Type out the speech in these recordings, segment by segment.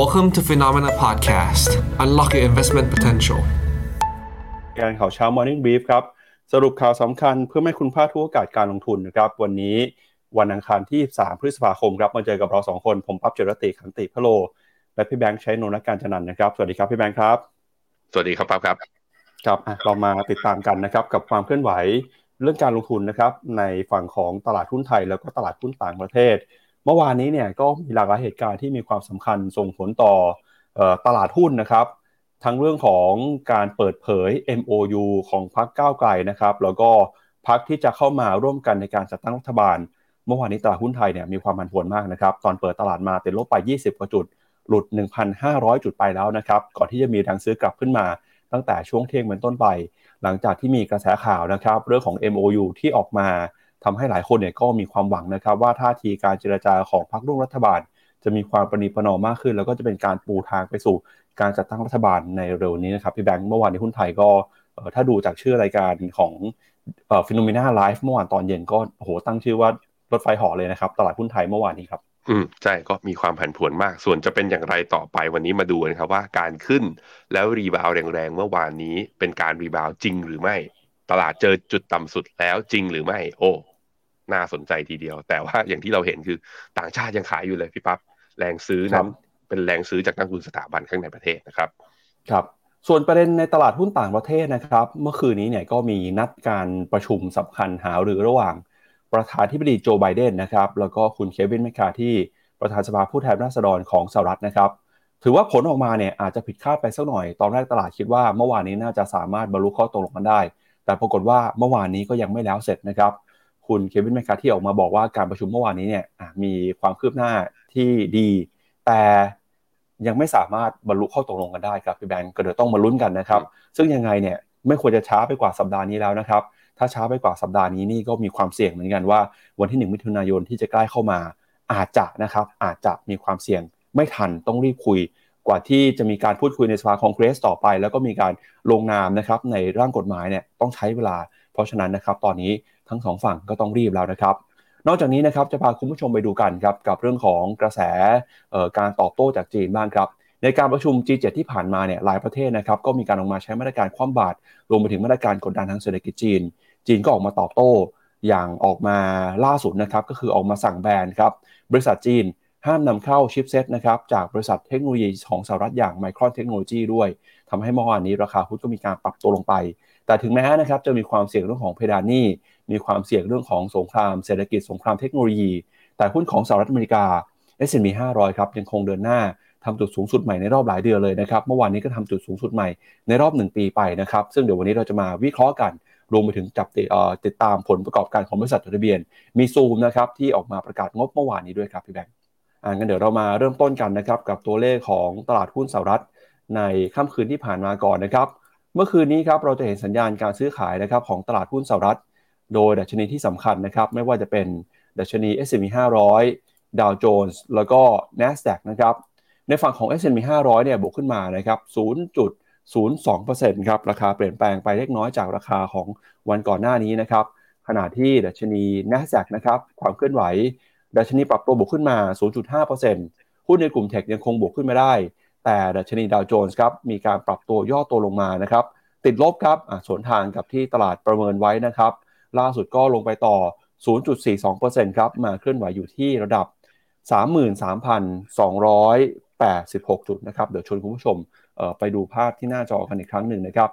Welcome to Phenomena Podcast. Unlock your investment potential. การข่าวเช้า Morning Brief ครับ สรุปข่าวสำคัญเพื่อไม่คุณพลาดทุกโอกาสการลงทุนนะครับ วันนี้วันอังคารที่ 3 พฤษภาคมครับ มาเจอกับเราสองคน ผมปั๊บเจรติขันติพะโล และพี่แบงค์ใช้นนทการจันนันนะครับ สวัสดีครับพี่แบงค์ครับ สวัสดีครับปั๊บครับ ครับอะเรามาติดตามกันนะครับกับความเคลื่อนไหวเรื่องการลงทุนนะครับในฝั่งของตลาดหุ้นไทยแล้วก็ตลาดหุ้นต่างประเทศ เมื่อวานนี้เนี่ยก็มีหลากหลายเหตุการณ์ที่มีความสำคัญส่งผลต่ออตลาดหุ้นนะครับ ทั้งเรื่องของการเปิดเผย MOU ของพรรคก้าวไกลนะครับ แล้วก็พรรคที่จะเข้ามาร่วมกันในการจัดตั้งรัฐบาล เมื่อวานนี้ตลาดหุ้นไทยเนี่ยมีความผันผวนมากนะครับ ตอนเปิดตลาดมาติดลบไป 20 กว่าจุด หลุด 1,500 จุดไปแล้วนะครับ ก่อนที่จะมีแรงซื้อกลับขึ้นมาตั้งแต่ช่วงเที่ยงเป็นต้นไป หลังจากที่มีกระแสข่าวนะครับ เรื่องของ MOU ที่ออกมา ทำให้หลายคนเนี่ยก็มีความหวังนะครับ ว่าท่าทีการเจรจาของพรรคร่วมรัฐบาล จะมีความประนีประนอมมากขึ้น แล้วก็จะเป็นการปูทางไปสู่การจัดตั้งรัฐบาลในเร็วนี้นะครับพี่แบงค์เมื่อวานในหุ้นไทยก็ถ้าดูจากชื่อรายการของ FINNOMENA Live เมื่อวานตอนเย็นก็โหตั้งชื่อว่ารถไฟเหาะเลยนะครับ ตลาดหุ้นไทยเมื่อวานนี้ครับอืมใช่ก็มีความผันผวนมาก ส่วนจะเป็นอย่างไรต่อไปวันนี้มาดูกันครับว่าการขึ้นแล้ว rebound แรงๆเมื่อวานนี้เป็นการ rebound จริงหรือไม่ ตลาดเจอจุดต่ำสุดแล้วจริงหรือไม่ โอ้ น่าสนใจทีเดียว แต่ว่าอย่างที่เราเห็นคือต่างชาติยังขายอยู่เลยพี่ปั๊บแรงซื้อครันั้บนเป็นแรงซื้อจากนักลงทุนสถาบันข้างในประเทศนะครับครับส่วนประเด็นในตลาดหุ้นต่างประเทศนะครับ เมื่อคืนนี้เนี่ยก็มีนัดการประชุมสำคัญหารือระหว่าง ประธานธิบดีโจไบเดนนะครับ แล้วก็คุณเควินแมคคาที่ประธานสภาผู้แทนราษฎรของสหรัฐนะครับ ถือว่าผลออกมาเนี่ยอาจจะผิดคาดไปสักหน่อย ตอนแรกตลาดคิดว่าเมื่อวานนี้น่าจะสามารถบรรลุข้อตกลงกันได้ แต่ปรากฏว่าเมื่อวานนี้ก็ยังไม่แล้วเสร็จนะครับ คุณเควินแมคคาที่ออกมาบอกว่าการประชุมเมื่อวานนี้เนี่ยมีความคืบหน้าที่ดี แต่ยังไม่สามารถบรรลุข้อตกลงกันได้ครับพี่แบงก์ก็เดี๋ยวต้องมาลุ้นกันนะครับ ซึ่งยังไงเนี่ยไม่ควรจะช้าไปกว่าสัปดาห์นี้แล้วนะครับ ถ้าช้าไปกว่าสัปดาห์นี้นี่ก็มีความเสี่ยงเหมือนกันว่า วันที่ 1 มิถุนายนที่จะใกล้เข้ามาอาจจะนะครับอาจจะมีความเสี่ยงไม่ทันต้องรีบคุย กว่าที่จะมีการพูดคุยในสภาคองเกรสต่อไป แล้วก็มีการลงนามนะครับในร่างกฎหมายเนี่ยต้องใช้เวลา เพราะฉะนั้นนะครับตอนนี้ ทั้งสองฝั่งก็ต้องรีบแล้วนะครับ นอกจากนี้นะครับจะพาคุณผู้ชมไปดูกันครับกับเรื่องของกระแสการตอบโต้จากจีนบ้างครับในการประชุม G7 ที่ผ่านมาเนี่ยหลายประเทศนะครับก็มีการออกมาใช้มาตรการคว่ำบาตรรวมไปถึงมาตรการกดดันทางเศรษฐกิจจีน จีนก็ออกมาตอบโต้อย่างออกมาล่าสุดนะครับก็คือออกมาสั่งแบนครับบริษัทจีนห้ามนำเข้าชิปเซตนะครับจากบริษัทเทคโนโลยีของสหรัฐอย่างไมครเทคโนโลยีด้วยทำให้เมื่อวานนี้ราคาหุ้นก็มีการปรับตัวลงไป แต่ถึงแม้นะครับจะมีความเสี่ยงเรื่องของเพดานหนี้ มีความเสี่ยงเรื่องของสงครามเศรษฐกิจสงครามเทคโนโลยี แต่หุ้นของสหรัฐอเมริกา S&P 500 ครับยังคงเดินหน้าทำจุดสูงสุดใหม่ในรอบหลายเดือนเลยนะครับ เมื่อวานนี้ก็ทำจุดสูงสุดใหม่ในรอบ 1 ปีไปนะครับ ซึ่งเดี๋ยววันนี้เราจะมาวิเคราะห์กัน รวมไปถึงจับติเอ่อติดตามผลประกอบการของบริษัทจดทะเบียน มีซูมนะครับที่ออกมาประกาศงบเมื่อวานนี้ด้วยครับพี่แบงค์อ่างั้นเดี๋ยวเรามาเริ่มต้นกันนะครับกับตัวเลขของตลาดหุ้นสหรัฐในค่ำคืนที่ผ่านมาก่อนนะครับ เมื่อคืนนี้ครับเราจะเห็นสัญญาณการซื้อขายนะครับของตลาดหุ้นสหรัฐ โดยดัชนีที่สำคัญนะครับ ไม่ว่าจะเป็นดัชนี S&P 500 ดาวโจนส์แล้วก็ NASDAQ นะครับ ในฝั่งของ S&P 500 เนี่ยบวกขึ้นมานะครับ 0.02%ครับ ราคาเปลี่ยนแปลงไปเล็กน้อยจากราคาของวันก่อนหน้านี้นะครับ ขณะที่ดัชนี NASDAQ นะครับ ความเคลื่อนไหว ดัชนีปรับตัวบวกขึ้นมา 0.5%หุ้นในกลุ่มเทคยังคงบวกขึ้นมาได้ แต่ดัชนีดาวโจนส์ครับ มีการปรับตัวย่อตัวลงมานะครับ ติดลบครับอะสวนทางกับที่ตลาดประเมินไว้นะครับ ล่าสุดก็ลงไปต่อ 0.42%ครับ มาเคลื่อนไหวอยู่ที่ระดับ 33,286 จุดนะครับ เดี๋ยวชวนคุณผู้ชมไปดูภาพที่หน้าจอกันอีกครั้งหนึ่งนะครับ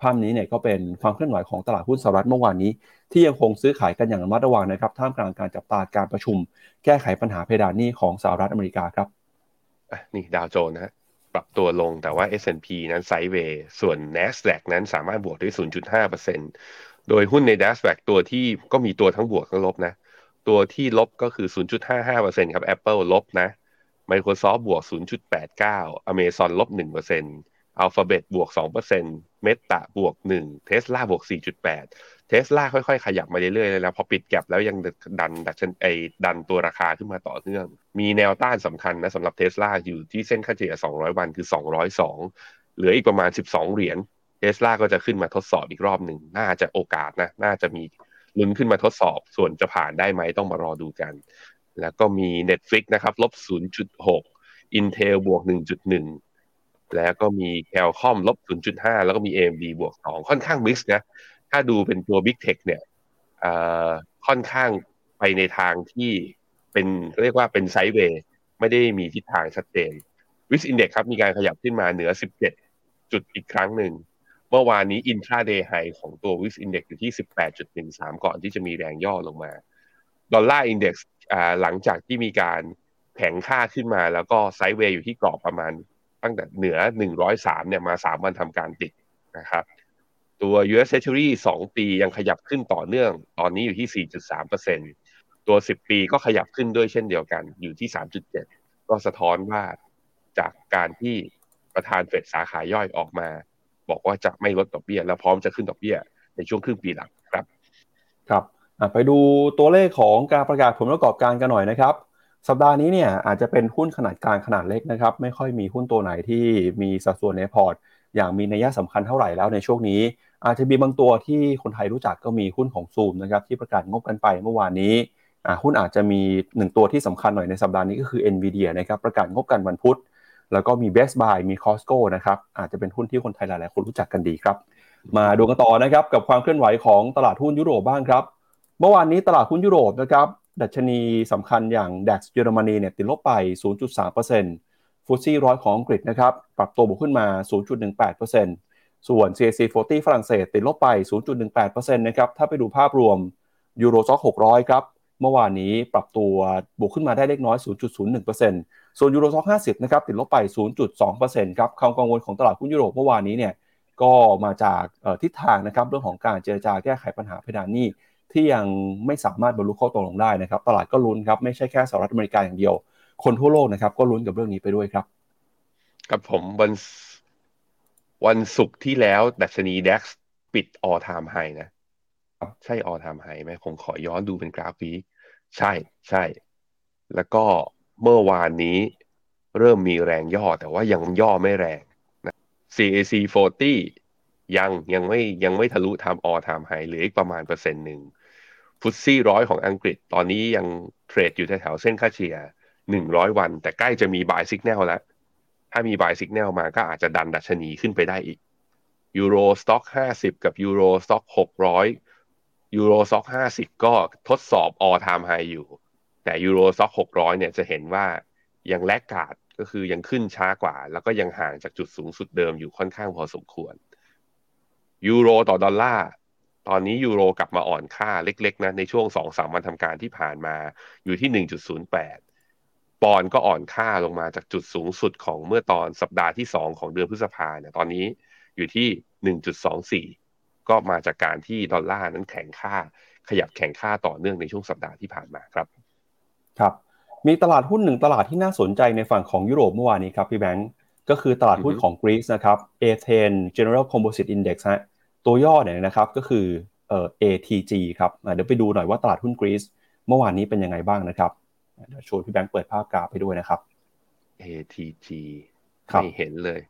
ภาพนี้เนี่ยก็เป็นความเคลื่อนไหวของตลาดหุ้นสหรัฐเมื่อวานนี้ ที่ยังคงซื้อขายกันอย่างระมัดระวังนะครับ ท่ามกลางการจับตาการประชุม แก้ไขปัญหาเพดานหนี้ของสหรัฐอเมริกาครับนี่ดาวโจนส์นะฮะปรับตัวลงแต่ว่า S&P นั้นไซด์เวย์ส่วน NASDAQ นั้นสามารถบวกได้ 0.5% โดยหุ้นใน NASDAQ ตัวที่ก็มีตัวทั้งบวกทั้งลบนะ ตัวที่ลบก็คือ 0.55%ครับ Apple ลบนะ Microsoft บวก 0.89 Amazon ลบ 1% Alphabet บวก 2% Meta บวก 1 Tesla บวก 4.8 Tesla ค่อยๆ ขยับมาเรื่อยๆเลยนะพอปิดแก็บแล้วยังดันดัชนไอดันตัวราคาขึ้นมาต่อเนื่อง มีแนวต้านสำคัญนะสำหรับ Tesla อยู่ที่เส้นค่าเฉลี่ย 200 วันคือ 202 เหลืออีกประมาณ 12 เหรียญ Tesla ก็จะขึ้นมาทดสอบอีกรอบหนึ่งน่าจะโอกาสนะ น่าจะมีลุ้นขึ้นมาทดสอบส่วนจะผ่านได้ไหมต้องมารอดูกัน แล้วก็มี Netflix นะครับลบ 0.6 Intel บวก 1.1 แล้วก็มี Qualcomm ลบ 0.5 แล้วก็มี AMD บวก 2 ค่อนข้าง mix นะ ถ้าดูเป็นตัว Big Tech เนี่ยค่อนข้างไปในทางที่เป็นเรียกว่าเป็น sideway ไม่ได้มีทิศทางชัดเจน VIX Index ครับมีการขยับขึ้นมาเหนือ 17 จุดอีกครั้งหนึ่ง เมื่อวานนี้ intraday high ของตัว VIX Index อยู่ที่ 18.13 ก่อนที่จะมีแรงย่อลงมา Dollar Index หลังจากที่มีการแข็งค่าขึ้นมา แล้วก็ sideway อยู่ที่กรอบประมาณตั้งแต่เหนือ 103 เนี่ยมา 3 วันทำการติดนะครับตัว US Treasury 2 ปียังขยับขึ้นต่อเนื่อง ตอนนี้อยู่ที่ 4.3%ตัว 10 ปีก็ขยับขึ้นด้วยเช่นเดียวกัน อยู่ที่ 3.7 ก็สะท้อนว่าจากการที่ประธานเฟดสาขาย่อยออกมา บอกว่าจะไม่ลดดอกเบี้ย แล้วพร้อมจะขึ้นดอกเบี้ยในช่วงครึ่งปีหลังครับครับไปดูตัวเลขของการประกาศผลประกอบการกันหน่อยนะครับ สัปดาห์นี้เนี่ยอาจจะเป็นหุ้นขนาดกลางขนาดเล็กนะครับ ไม่ค่อยมีหุ้นตัวไหนที่มีสัดส่วนในพอร์ต อย่างมีนัยสำคัญเท่าไหร่แล้วในช่วงนี้ อาจจะมีบางตัวที่คนไทยรู้จักก็มีหุ้นของซูมนะครับที่ประกาศงบกันไปเมื่อวานนี้หุ้นอาจจะมี 1 ตัวที่สำคัญหน่อยในสัปดาห์นี้ก็คือ NVIDIA นะครับประกาศงบกันวันพุธ แล้วก็มี Best Buy มี Costco นะครับอาจจะเป็นหุ้นที่คนไทยหลายๆคนรู้จักกันดีครับมาดูกันต่อนะครับกับความเคลื่อนไหวของตลาดหุ้นยุโรปบ้างครับ เมื่อวานนี้ตลาดหุ้นยุโรปนะครับดัชนีสำคัญอย่าง DAX เยอรมนีเนี่ยติดลบไป 0.3%ฟุตซี่ร้อยของอังกฤษนะครับปรับตัวบวกขึ้นมา 0.18%ส่วน CAC 40 ฝรั่งเศสติดลบไป 0.18%นะครับถ้าไปดูภาพรวมยูโรซ็อก600 ครับ เมื่อวานนี้ปรับตัวบวกขึ้นมาได้เล็กน้อย 0.01%ส่วนยูโรซ็อก50 นะครับ ติดลบไป 0.2%ครับความกังวลของตลาดหุ้นยุโรปเมื่อวานนี้เนี่ยก็มาจากทิศทางนะครับเรื่องของการเจรจาแก้ไขปัญหาเพดานหนี้ที่ยังไม่สามารถบรรลุข้อตกลงได้นะครับ ตลาดก็ลุ้นครับไม่ใช่แค่สหรัฐอเมริกาอย่างเดียว คนทั่วโลกนะครับก็ลุ้นกับเรื่องนี้ไปด้วยครับ กับผมวันวันศุกร์ที่แล้วดัชนีดัคปิดออทามไฮนะ ใช่ all-time high ไหมผมขอย้อนดูเป็นกราฟวี ใช่ใช่ แล้วก็เมื่อวานนี้เริ่มมีแรงย่อแต่ว่ายังย่อไม่แรงนะ CAC 40 ยังยังไม่ยังไม่ทะลุทำ all-time high เหลืออีกประมาณเปอร์เซ็นต์หนึ่ง FTSE ร้อยของอังกฤษ ตอนนี้ยังเทรดอยู่แถวเส้นค่าเฉลี่ยหนึ่งร้อยวัน แต่ใกล้จะมี buy signal แล้ว ถ้ามี buy signal มาก็อาจจะดันดัชนีขึ้นไปได้อีกEuro Stoxx ห้าสิบกับ Euro Stoxx หกร้อ ย Euro Stoxx ห้าสิบก็ทดสอบ all-time high อยู่ แต่ Euro Stoxx หกร้อยเนี่ยจะเห็นว่ายัง laggard ก็คือยังขึ้นช้ากว่า แล้วก็ยังห่างจากจุดสูงสุดเดิมอยู่ค่อนข้างพอสมควรยูโรต่อดอลลาร์ตอนนี้ยูโรกลับมาอ่อนค่าเล็ก ๆ นะ ในช่วงสองสามวันทำการที่ผ่านมาอยู่ที่หนึ่งจุดศูนย์แปดปอนก็อ่อนค่าลงมาจากจุดสูงสุดของเมื่อตอนสัปดาห์ที่สองของเดือนพฤษภาเนี่ยตอนนี้อยู่ที่หนึ่งจุดสองสี่ ก็มาจากการที่ดอลลาร์นั้นแข็งค่า ขยับแข็งค่าต่อเนื่องในช่วงสัปดาห์ที่ผ่านมาครับ ครับ มีตลาดหุ้นหนึ่งตลาดที่น่าสนใจในฝั่งของยุโรปเมื่อวานนี้ครับพี่แบงก์ก็คือตลาดหุ้นของกรีซนะครับ A10 General Composite Index ฮะตัวย่อเนี่ยนะครับก็คือเอ่อ ATG ครับเดี๋ยวไปดูหน่อยว่าตลาดหุ้นกรีซเมื่อวานนี้เป็นยังไงบ้างนะครับเดี๋ยวชวนพี่แบงค์เปิดภาพกราฟไปด้วยนะครับ ATG ไม่เห็นเลย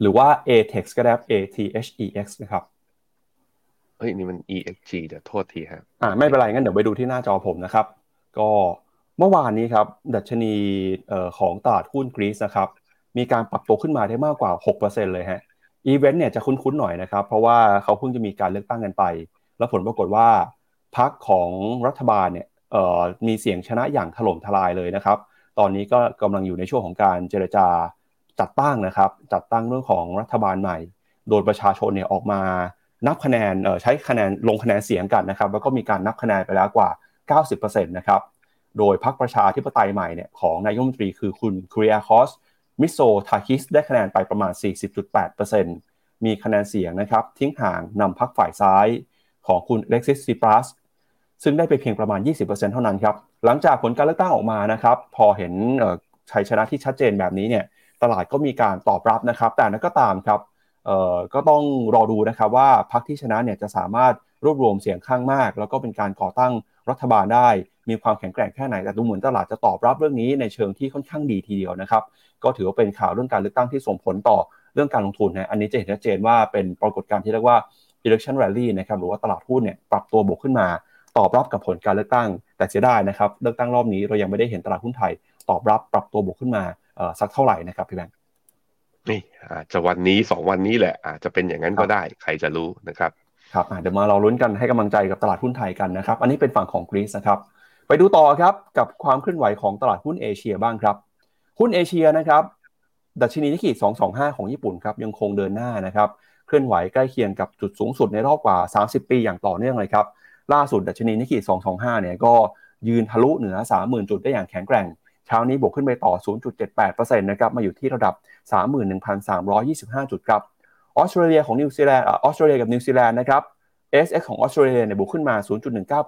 หรือว่า ATEX ก็ได้ ATHEX นะครับ เฮ้ยนี่มัน EXG เดี๋ยวโทษทีครับอ่าไม่เป็นไรงั้นเดี๋ยวไปดูที่หน้าจอผมนะครับ ก็เมื่อวานนี้ครับดัชนีของตลาดหุ้นกรีซนะครับมีการปรับตัวขึ้นมาได้มากกว่า 6%เลยฮะอีเวนต์เนี่ยจะคุ้นๆหน่อยนะครับ เพราะว่าเขาเพิ่งจะมีการเลือกตั้งกันไป แล้วผลปรากฏว่าพรรคของรัฐบาลเนี่ยมีเสียงชนะอย่างถล่มทลายเลยนะครับ ตอนนี้ก็กำลังอยู่ในช่วงของการเจรจาจัดตั้งนะครับ จัดตั้งเรื่องของรัฐบาลใหม่ โดยประชาชนเนี่ยออกมา นับคะแนนใช้คะแนนลงคะแนนเสียงกันนะครับแล้วก็มีการนับคะแนนไปแล้วกว่า 90%นะครับโดยพรรคประชาธิปไตยใหม่เนี่ยของนายกรัฐมนตรีคือคุณครีอาคอสมิโซทาคิสได้คะแนนไปประมาณ 40.8%มีคะแนนเสียงนะครับทิ้งห่างนำพรรคฝ่ายซ้ายของคุณเล็กซิสซิปรัสซึ่งได้ไปเพียงประมาณ 20%เท่านั้นครับหลังจากผลการเลือกตั้งออกมานะครับพอเห็นชัยชนะที่ชัดเจนแบบนี้เนี่ยตลาดก็มีการตอบรับนะครับ แต่นั้นก็ตามครับ ก็ต้องรอดูนะครับว่าพรรคที่ชนะเนี่ยจะสามารถรวบรวมเสียงข้างมาก แล้วก็เป็นการก่อตั้งรัฐบาลได้ มีความแข็งแกร่งแค่ไหนแต่ดูเหมือนตลาดจะตอบรับเรื่องนี้ในเชิงที่ค่อนข้างดีทีเดียวนะครับก็ถือว่าเป็นข่าวเรื่องการเลือกตั้งที่ส่งผลต่อเรื่องการลงทุนนะอันนี้จะเห็นชัดเจนว่าเป็นปรากฏการณ์ที่เรียกว่า election rally นะครับหรือว่าตลาดหุ้นเนี่ยปรับตัวบวกขึ้นมา ตอบรับกับผลการเลือกตั้ง แต่เสียดายนะครับเลือกตั้งรอบนี้เรายังไม่ได้เห็นตลาดหุ้นไทย ตอบรับปรับตัวบวกขึ้นมาสักเท่าไหร่นะครับพี่แบงค์ นี่อาจจะวันนี้สองวันนี้แหละ อาจจะเป็นอย่างนั้นก็ได้ใครจะรู้นะครับครับเดี๋ยวมาเราลุ้นกันให้กำลังใจกับตลาดหุ้นไทยกันนะครับ อันนี้เป็นฝั่งของกรีซนะครับ ไปดูต่อครับกับความเคลื่อนไหวของตลาดหุ้นเอเชียบ้างครับ หุ้นเอเชียนะครับ ดัชนีนิกเกอิ225 ของญี่ปุ่นครับยังคงเดินหน้านะครับ เคลื่อนไหวใกล้เคียงกับจุดสูงสุดในรอบกว่า 30 ปีอย่างต่อเนื่องเลยครับ ล่าสุดดัชนีนิกเกอิ225 เนี่ยก็ยืนทะลุเหนือ 30,000 จุดได้อย่างแข็งแกร่ง เช้านี้บวกขึ้นไปต่อ 0.78%นะครับมาอยู่ที่ระดับ 31,325 จุดครับออสเตรเลียของนิวซีแลนด์ออสเตรเลียกับนิวซีแลนด์นะครับ SX ของออสเตรเลียเนี่ยบวกขึ้นมา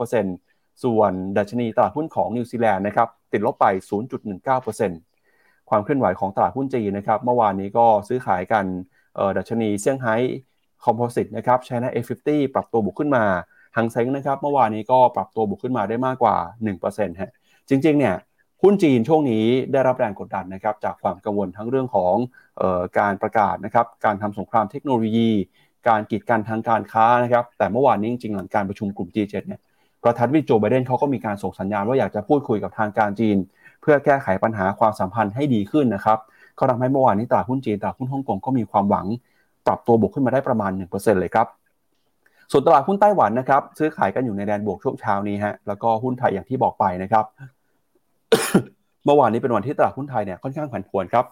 0.19%ส่วนดัชนีตลาดหุ้นของนิวซีแลนด์นะครับติดลบไป 0.19%ความเคลื่อนไหวของตลาดหุ้นจีนนะครับเมื่อวานนี้ก็ซื้อขายกันดัชนีเซี่ยงไฮ้ Composite นะครับชนะ A50 ปรับตัวบวกขึ้นมาหังเซ็งนะครับ เมื่อวานนี้ก็ปรับตัวบวกขึ้นมาได้มากกว่า 1%ฮะจริงๆเนี่ย หุ้นจีนช่วงนี้ได้รับแรงกดดันนะครับจากความกังวลทั้งเรื่องของออการประกาศนะครับการทำสงครามเทคโนโลยี การกีดกันทางการค้านะครับแต่เมื่อวานนี้จริงๆหลังการประชุมกลุ่ม G7 เนี่ยประธานาธิโจไบเดนเขาก็มีการส่งสัญญาณว่าอยากจะพูดคุยกับทางการจีน เพื่อแก้ไขปัญหาความสัมพันธ์ให้ดีขึ้นนะครับก็ทำให้เมื่อวานนี้ตลาดหุ้นจีนตลาดหุ้นฮ่องกงก็มีความหวัง ปรับตัวบวกขึ้นมาได้ประมาณ 1%เลยครับส่วนตลาดหุ้นไต้หวันนะครับซื้อขายกันอยู่ในแดนบวกช่วงเช้านี้ฮะแล้วก็หุ้นไทยอย่างที่บอกไปนะครับ เมื่อวานนี้เป็นวันที่ตลาดหุ้นไทยเนี่ยค่อนข้างผันผวนครับ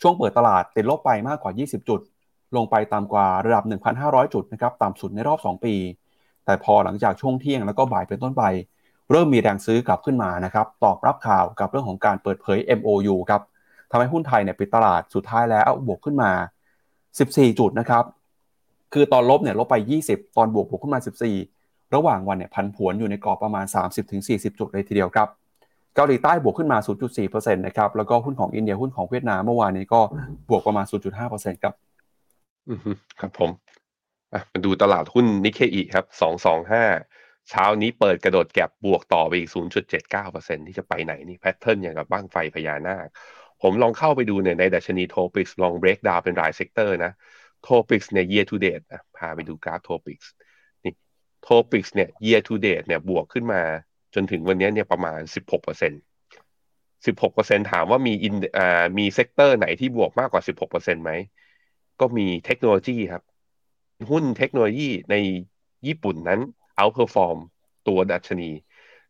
ช่วงเปิดตลาดติดลบไปมากกว่า 20 จุด ลงไปตามกว่าระดับ 1,500 จุดนะครับต่ำสุดในรอบ 2 ปี แต่พอหลังจากช่วงเที่ยงแล้วก็บ่ายเป็นต้นไปเริ่มมีแรงซื้อกลับขึ้นมานะครับตอบรับข่าวกับเรื่องของการเปิดเผย MOU ครับทำให้หุ้นไทยเนี่ยปิดตลาดสุดท้ายแล้วบวกขึ้นมา 14 จุดนะครับคือตอนลบเนี่ยลบไป 20 ตอนบวกบวกขึ้นมา 14 ระหว่างวันเนี่ยพันผวนอยู่ในกรอบประมาณ 30-40 จุดเลยทีเดียวครับ เกาหลีใต้บวกขึ้นมา 0.4%นะครับ แล้วก็หุ้นของอินเดียหุ้นของเวียดนามเมื่อวานนี้ก็บวกประมาณ 0.5%ครับอืครับผมมาดูตลาดหุ้นนิกเกอิครับสองสองห้าเช้านี้เปิดกระโดด gap บวกต่อไปอีก 0.79%ที่จะไปไหนนี่ pattern อย่างกับบั้งไฟพญานาค ผมลองเข้าไปดูเนี่ยในดัชนี TOPIX ลอง break down เป็นราย sector นะ TOPIX เนี่ย year to date นะพาไปดูกราฟ TOPIX นี่ TOPIX เนี่ย year to date เนี่ยบวกขึ้นมา จนถึงวันนี้เนี่ยประมาณ 16% 16%ถามว่ามีอินอ่ามี sector ไหนที่บวกมากกว่า 16%ไหม ก็มีเทคโนโลยีครับ หุ้นเทคโนโลยีในญี่ปุ่นนั้น outperform ตัวดัชนี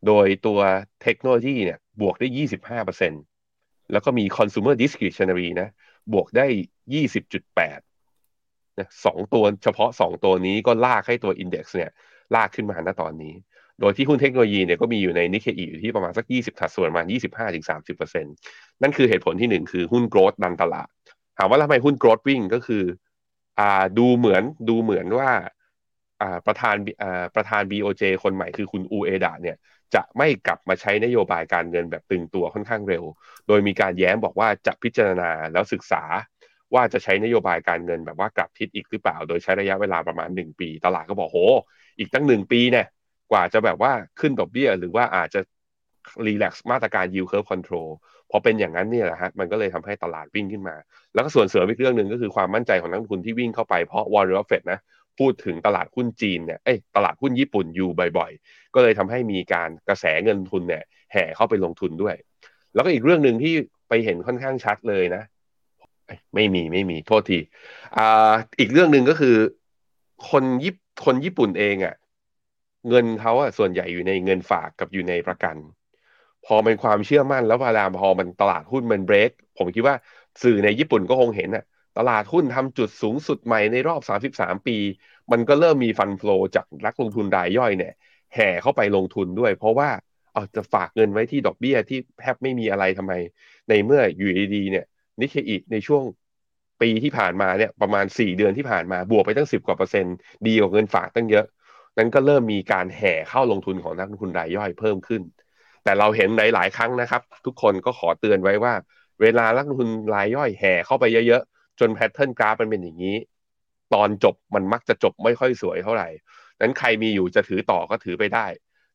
โดยตัวเทคโนโลยีเนี่ยบวกได้ 25%แล้วก็มี consumer discretionary นะ บวกได้ 20.8นะสองตัวเฉพาะสองตัวนี้ก็ลากให้ตัว index เนี่ยลากขึ้นมาณตอนนี้ โดยที่หุ้นเทคโนโลยีเนี่ยก็มีอยู่ในนิเคอีอยู่ที่ประมาณสัก 20ถัดส่วนประมาณ 25-30%นั่นคือเหตุผลที่หนึ่งคือหุ้นโกรดดันตลาด ถามว่าทำไมหุ้นโกรดวิ่งก็คืออ่าดูเหมือนดูเหมือนว่าอ่าประธานอ่าประธาน BOJ คนใหม่คือคุณอูเอดาเนี่ยจะไม่กลับมาใช้นโยบายการเงินแบบตึงตัวค่อนข้างเร็ว โดยมีการแย้มบอกว่าจะพิจารณาแล้วศึกษาว่าจะใช้นโยบายการเงินแบบว่ากลับทิศอีกหรือเปล่า โดยใช้ระยะเวลาประมาณ 1 ปี ตลาดก็บอกโห อีกตั้งหนึ่งปีเนี่ย กว่าจะแบบว่าขึ้นดอกเบี้ย หรือว่าอาจจะรีแลกซ์มาตรการ yield curve control พอเป็นอย่างนั้นเนี่ยแหละฮะมันก็เลยทำให้ตลาดวิ่งขึ้นมา แล้วก็ส่วนเสริมอีกเรื่องหนึ่งก็คือความมั่นใจของนักลงทุนที่วิ่งเข้าไปเพราะวอร์เรนเฟดนะพูดถึงตลาดหุ้นจีนเนี่ยเอ้ตลาดหุ้นญี่ปุ่นอยู่บ่อยๆ ก็เลยทำให้มีการกระแสเงินทุนเนี่ยแห่เข้าไปลงทุนด้วย แล้วก็อีกเรื่องหนึ่งที่ไปเห็นค่อนข้างชัดเลยนะ ไม่มีไม่มีโทษทีอ่าอีกเรื่องหนึ่งก็คือ คนญี่คนญี่ปุ่นเองอะ่ะ เงินเขาอะส่วนใหญ่อยู่ในเงินฝากกับอยู่ในประกัน พอเป็นความเชื่อมั่นแล้วเวลามพอมันตลาดหุ้นมันเบรกผมคิดว่าสื่อในญี่ปุ่นก็คงเห็นน่ะตลาดหุ้นทำจุดสูงสุดใหม่ในรอบ 33 ปี มันก็เริ่มมีฟันฟลอจากนักลงทุนรายย่อยเนี่ยแห่เข้าไปลงทุนด้วย เพราะว่าเอาจะฝากเงินไว้ที่ดอกเบี้ยที่แทบไม่มีอะไรทำไม ในเมื่ออยู่ดีๆเนี่ยนิเคอิในช่วงปีที่ผ่านมาเนี่ยประมาณ 4 เดือนที่ผ่านมาบวกไปตั้ง 10 กว่าเปอร์เซ็นต์ดีกว่าเงินฝากตั้งเยอะ นั้นก็เริ่มมีการแห่เข้าลงทุนของนักลงทุนรายย่อยเพิ่มขึ้น แต่เราเห็นหลาย ๆ ครั้งนะครับ ทุกคนก็ขอเตือนไว้ว่า เวลานักลงทุนรายย่อยแห่เข้าไปเยอะ ๆ จนแพทเทิร์นกราฟมันเป็นอย่างนี้ ตอนจบมันมักจะจบไม่ค่อยสวยเท่าไหร่นั้นใครมีอยู่จะถือต่อก็ถือไปได้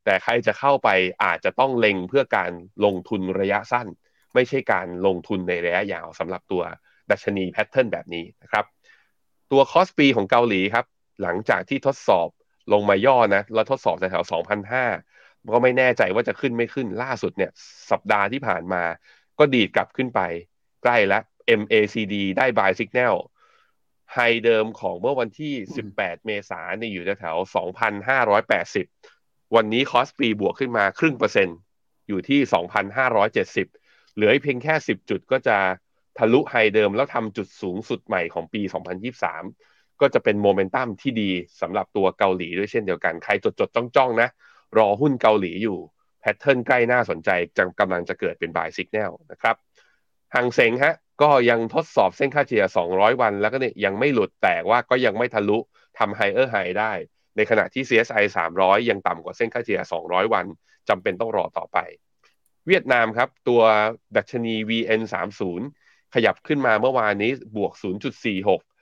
แต่ใครจะเข้าไปอาจจะต้องเล็งเพื่อการลงทุนระยะสั้น ไม่ใช่การลงทุนในระยะยาวสำหรับตัวดัชนี pattern แบบนี้นะครับ ตัวคอสปีของเกาหลีครับ หลังจากที่ทดสอบ ลงมาย่อนะ แล้วทดสอบแถวๆ2,500ก็ไม่แน่ใจว่าจะขึ้นไม่ขึ้นล่าสุดเนี่ย สัปดาห์ที่ผ่านมา ก็ดีดกลับขึ้นไป ใกล้แล้ว MACD ได้ buy signal high เดิมของเมื่อวันที่ 18 เมษายนอยู่แถว2,580 วันนี้คอสปีบวกขึ้นมาครึ่งเปอร์เซ็นต์อยู่ที่ 2,570 เหลือเพียงแค่ 10 จุดก็จะทะลุ high เดิมแล้วทำจุดสูงสุดใหม่ของปี 2023 ก็จะเป็นโมเมนตัมที่ดีสำหรับตัวเกาหลีด้วยเช่นเดียวกัน ใครจดจดจ้องจ้องนะ รอหุ้นเกาหลีอยู่ pattern ใกล้น่าสนใจกำลังจะเกิดเป็น buy signal นะครับหังเซงฮะก็ยังทดสอบเส้นค่าเฉลี่ย 200 วัน แล้วก็เนี่ยยังไม่หลุดแต่ว่าก็ยังไม่ทะลุทำ higher high ได้ ในขณะที่ CSI 300 ยังต่ำกว่าเส้นค่าเฉลี่ย 200 วันจำเป็นต้องรอต่อไป เวียดนามครับ ตัวดัชนี VN 30 ขยับขึ้นมาเมื่อวานนี้บวก 0.46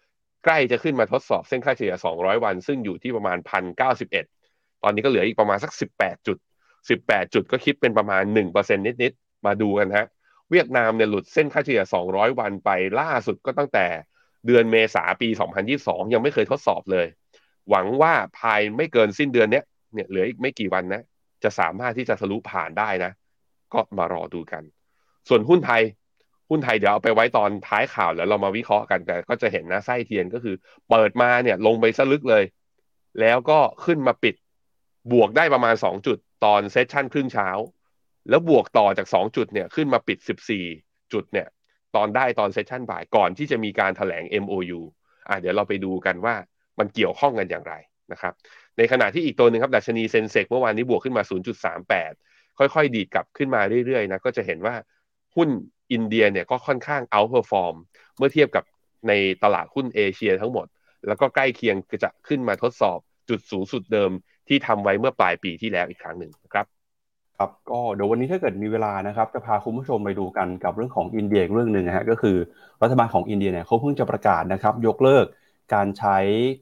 ใกล้จะขึ้นมาทดสอบเส้นค่าเฉลี่ย 200 วัน ซึ่งอยู่ที่ประมาณ 1,091 ตอนนี้ก็เหลืออีกประมาณสัก 18 จุด 18 จุดก็คิดเป็นประมาณ 1%นิดๆ มาดูกันฮะ เวียดนามเนี่ยหลุดเส้นค่าเฉลี่ย 200 วันไปล่าสุดก็ตั้งแต่เดือนเมษาปี 2022 ยังไม่เคยทดสอบเลย หวังว่าภายไม่เกินสิ้นเดือนเนี้ยเนี่ยเหลืออีกไม่กี่วันนะ จะสามารถที่จะทะลุผ่านได้นะ ก็มารอดูกัน ส่วนหุ้นไทย หุ้นไทยเดี๋ยวเอาไปไว้ตอนท้ายข่าวแล้วเรามาวิเคราะห์กันแต่ก็จะเห็นนะไส้เทียนก็คือ เปิดมาเนี่ยลงไปซะลึกเลย แล้วก็ขึ้นมาปิด บวกได้ประมาณ 2 จุดตอนเซสชั่นครึ่งเช้า แล้วบวกต่อจาก 2 จุดเนี่ยขึ้นมาปิด 14 จุดเนี่ยตอนได้ตอน session บ่ายก่อนที่จะมีการแถลง MOU อะเดี๋ยวเราไปดูกันว่ามันเกี่ยวข้องกันอย่างไรนะครับในขณะที่อีกตัวหนึ่งครับดัชนี SENSEX เมื่อวานนี้บวกขึ้นมา 0.38 ค่อยๆ ดีดกลับขึ้นมาเรื่อยๆนะก็จะเห็นว่าหุ้น อินเดียเนี่ยก็ค่อนข้าง outperform เมื่อเทียบกับในตลาดหุ้นเอเชียทั้งหมด แล้วก็ใกล้เคียงจะขึ้นมาทดสอบจุดสูงสุดเดิมที่ทำไว้เมื่อปลายปีที่แล้วอีกครั้งหนึ่งครับครับก็เดี๋ยววันนี้ถ้าเกิดมีเวลานะครับจะพาคุณผู้ชมไปดูกันกับเรื่องของอินเดียเรื่องหนึ่งนะฮะก็คือรัฐบาลของอินเดียเนี่ยเขาเพิ่งจะประกาศนะครับยกเลิกการใช้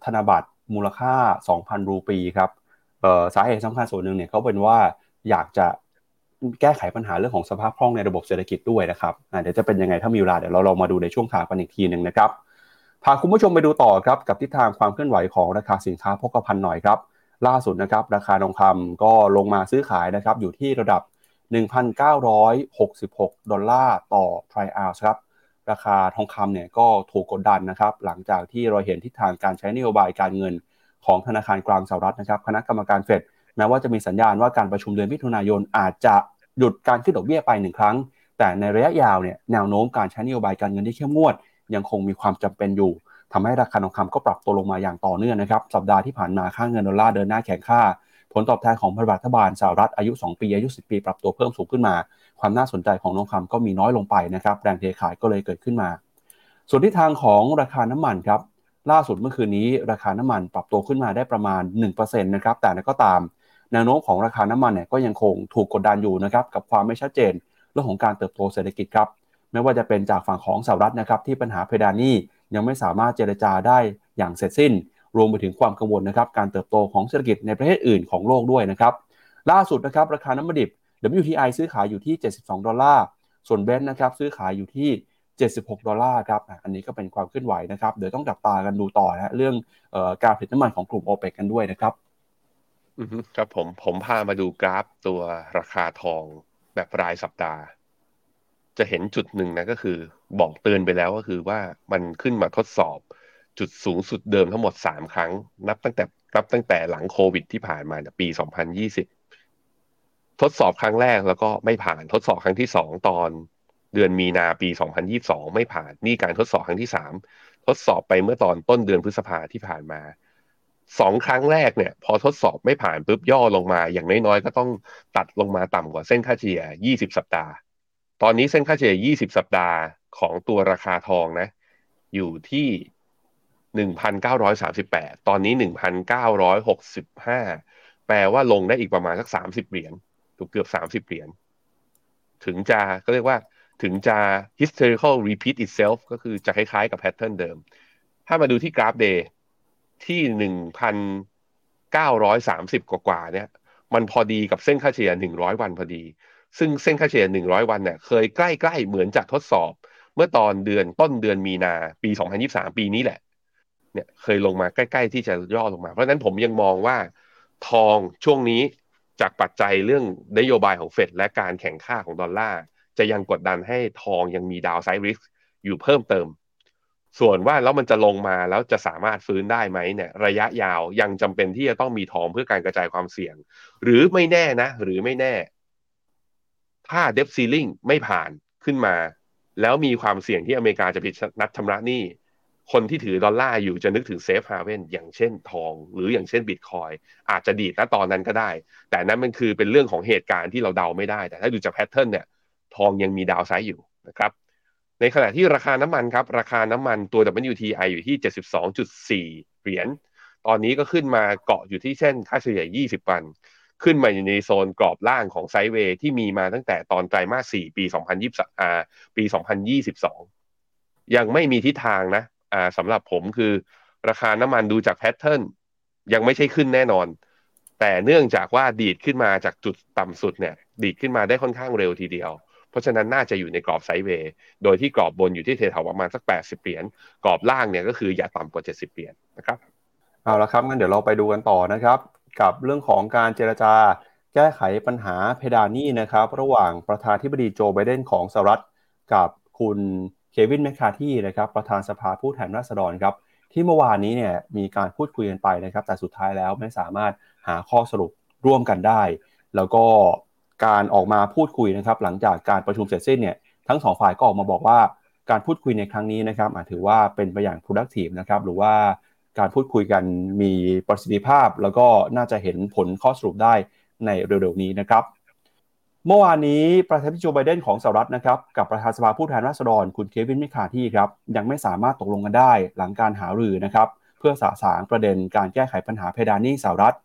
ธนบัตรมูลค่า 2,000 รูปีครับสาเหตุสำคัญส่วนหนึ่งเนี่ยเขาเป็นว่าอยากจะ แก้ไขปัญหาเรื่องของสภาพคล่องในระบบเศรษฐกิจด้วยนะครับเดี๋ยวจะเป็นยังไงถ้ามีเวลาเดี๋ยวเราลองมาดูในช่วงข่าวกันอีกทีหนึ่งนะครับพาคุณผู้ชมไปดูต่อครับกับทิศทางความเคลื่อนไหวของราคาสินค้าพกพันหน่อยครับ ล่าสุดนะครับราคาทองคำก็ลงมาซื้อขายนะครับอยู่ที่ระดับ 1,966 ดอลลาร์ต่อทริอัลครับราคาทองคำเนี่ยก็ถูกกดดันนะครับหลังจากที่เราเห็นทิศทางการใช้นโยบายการเงินของธนาคารกลางสหรัฐนะครับ คณะกรรมการเฟดแม้ว่าจะมีสัญญาณว่าการประชุมเดือนมิถุนายนอาจจะ หยุดการขึ้นดอกเบี้ยไปหนึ่งครั้ง แต่ในระยะยาวเนี่ยแนวโน้มการใช้นโยบายการเงินที่เข้มงวด ยังคงมีความจำเป็นอยู่ทำให้ราคาทองคำก็ปรับตัวลงมาอย่างต่อเนื่องนะครับ สัปดาห์ที่ผ่านมาค่าเงินดอลลาร์เดินหน้าแข็งค่า ผลตอบแทนของรัฐบาลสหรัฐอายุ 2 ปี อายุ 10 ปี ปรับตัวเพิ่มสูงขึ้นมา ความน่าสนใจของทองคำก็มีน้อยลงไปนะครับแรงเทขายก็เลยเกิดขึ้นมา ส่วนที่ทางของราคาน้ำมันครับล่าสุดเมื่อคืนนี้ราคาน้ำมันปรับตัวขึ้นมาได้ประมาณ 1%นะครับแต่นั้นก็ตาม แนวโน้มของราคาน้ำมันเนี่ยก็ยังคงถูกกดดันอยู่นะครับกับความไม่ชัดเจนเรื่องของการเติบโตเศรษฐกิจครับไม่ว่าจะเป็นจากฝั่งของสหรัฐนะครับที่ปัญหาเพดานหนี้ยังไม่สามารถเจรจาได้อย่างเสร็จสิ้น รวมไปถึงความกังวลนะครับการเติบโตของเศรษฐกิจในประเทศอื่นของโลกด้วยนะครับล่าสุดนะครับราคาน้ำมันดิบ WTI ซื้อขายอยู่ที่ 72 ดอลลาร์ ส่วนเบนซ์นะครับซื้อขายอยู่ที่ 76 ดอลลาร์ครับ อันนี้ก็เป็นความเคลื่อนไหวนะครับ เดี๋ยวต้องจับตากันดูต่อนะเรื่องออการผลิตน้ำมันของกลุ่มโอเปกกันด้วยนะครับ ครับผมผมพามาดูกราฟตัวราคาทองแบบรายสัปดาห์ จะเห็นจุดหนึ่งนะก็คือบอกเตือนไปแล้วก็คือว่ามันขึ้นมาทดสอบจุดสูงสุดเดิมทั้งหมดสามครั้ง นับตั้งแต่นับตั้งแต่หลังโควิดที่ผ่านมาปีสองพันยี่สิบทดสอบครั้งแรกแล้วก็ไม่ผ่านทดสอบครั้งที่สองตอนเดือนมีนาปีสองพันยี่สองไม่ผ่าน นี่การทดสอบครั้งที่สามทดสอบไปเมื่อตอนต้นเดือนพฤษภาที่ผ่านมา สองครั้งแรกเนี่ย พอทดสอบไม่ผ่านปุ๊บย่อลงมา อย่างน้อยๆก็ต้องตัดลงมาต่ำกว่าเส้นค่าเฉลี่ย 20 สัปดาห์ ตอนนี้เส้นค่าเฉลี่ย 20 สัปดาห์ของตัวราคาทองนะ อยู่ที่ 1,938 ตอนนี้ 1,965 แปลว่าลงได้อีกประมาณสัก 30 เหรียญถูกเกือบ 30 เหรียญถึงจะก็เรียกว่าถึงจะ historical repeat itself ก็คือจะคล้ายๆกับแพทเทิร์นเดิม ถ้ามาดูที่กราฟ เดย์ที่1,930กว่าเนี่ย มันพอดีกับเส้นค่าเฉลี่ย100วันพอดี ซึ่งเส้นค่าเฉลี่ย100วันเนี่ยเคยใกล้ๆเหมือนจะทดสอบ เมื่อตอนเดือนต้นเดือนมีนาปี2023ปีนี้แหละ เนี่ยเคยลงมาใกล้ๆที่จะย่อลงมา เพราะนั้นผมยังมองว่าทองช่วงนี้จากปัจจัยเรื่องนโยบายของเฟดและการแข่งค่าของดอลลาร์จะยังกดดันให้ทองยังมีดาวไซริสอยู่เพิ่มเติม ส่วนว่าแล้วมันจะลงมาแล้วจะสามารถฟื้นได้ไหมเนี่ยระยะยาวยังจำเป็นที่จะต้องมีทองเพื่อการกระจายความเสี่ยง หรือไม่แน่นะ หรือไม่แน่ ถ้า debt ceiling ไม่ผ่านขึ้นมา แล้วมีความเสี่ยงที่อเมริกาจะผิดนัดชำระหนี้คนที่ถือดอลลาร์อยู่จะนึกถึง safe haven อย่างเช่นทอง หรืออย่างเช่นบิตคอยอาจจะดีดณตอนนั้นก็ได้ แต่นั้นมันคือเป็นเรื่องของเหตุการณ์ที่เราเดาไม่ได้ แต่ถ้าดูจาก pattern เนี่ย ทองยังมีดาวไซด์อยู่นะครับ ในขณะที่ราคาน้ำมันครับ ราคาน้ำมันตัว WTI อยู่ที่ 72.4 เหรียญ ตอนนี้ก็ขึ้นมาเกาะอยู่ที่เส้นค่าเฉลี่ย 20 วัน ขึ้นมาอยู่ในโซนกรอบล่างของไซด์เวย์ที่มีมาตั้งแต่ตอนไตรมาส 4 ปี 2020อ่าปี 2022 ยังไม่มีทิศทางนะอ่าสำหรับผมคือ ราคาน้ำมันดูจากแพทเทิร์นยังไม่ใช่ขึ้นแน่นอน แต่เนื่องจากว่าดีดขึ้นมาจากจุดต่ำสุดเนี่ย ดีดขึ้นมาได้ค่อนข้างเร็วทีเดียว เพราะฉะนั้นน่าจะอยู่ในกรอบไซด์เวย์ โดยที่กรอบบนอยู่ที่เทถาประมาณสัก 80 เหรียญ กรอบล่างเนี่ยก็คืออย่าต่ำกว่า 70 เหรียญนะครับ เอาละครับงั้นเดี๋ยวเราไปดูกันต่อนะครับ กับเรื่องของการเจรจาแก้ไขปัญหาเพดานหนี้นะครับ ระหว่างประธานธิบดีโจไบเดนของสหรัฐกับคุณเควินแมคคาที่นะครับประธานสภาผู้แทนราษฎรครับที่เมื่อวานนี้เนี่ยมีการพูดคุยกันไปนะครับ แต่สุดท้ายแล้วไม่สามารถหาข้อสรุปร่วมกันได้ แล้วก็ การออกมาพูดคุยนะครับ หลังจากการประชุมเสร็จสิ้นเนี่ยทั้งสองฝ่ายก็ออกมาบอกว่าการพูดคุยในครั้งนี้นะครับอาจถือว่าเป็นไปอย่าง productive นะครับ หรือว่าการพูดคุยกันมีประสิทธิภาพ แล้วก็น่าจะเห็นผลข้อสรุปได้ในเร็วๆนี้นะครับ เมื่อวานนี้ประธานาธิบดีโจไบเดนของสหรัฐนะครับ กับประธานสภาผู้แทนราษฎรคุณเควินมิคาที่ครับยังไม่สามารถตกลงกันได้หลังการหารือนะครับ เพื่อสาสางประเด็นการแก้ไขปัญหาเพดานหนี้สหรัฐ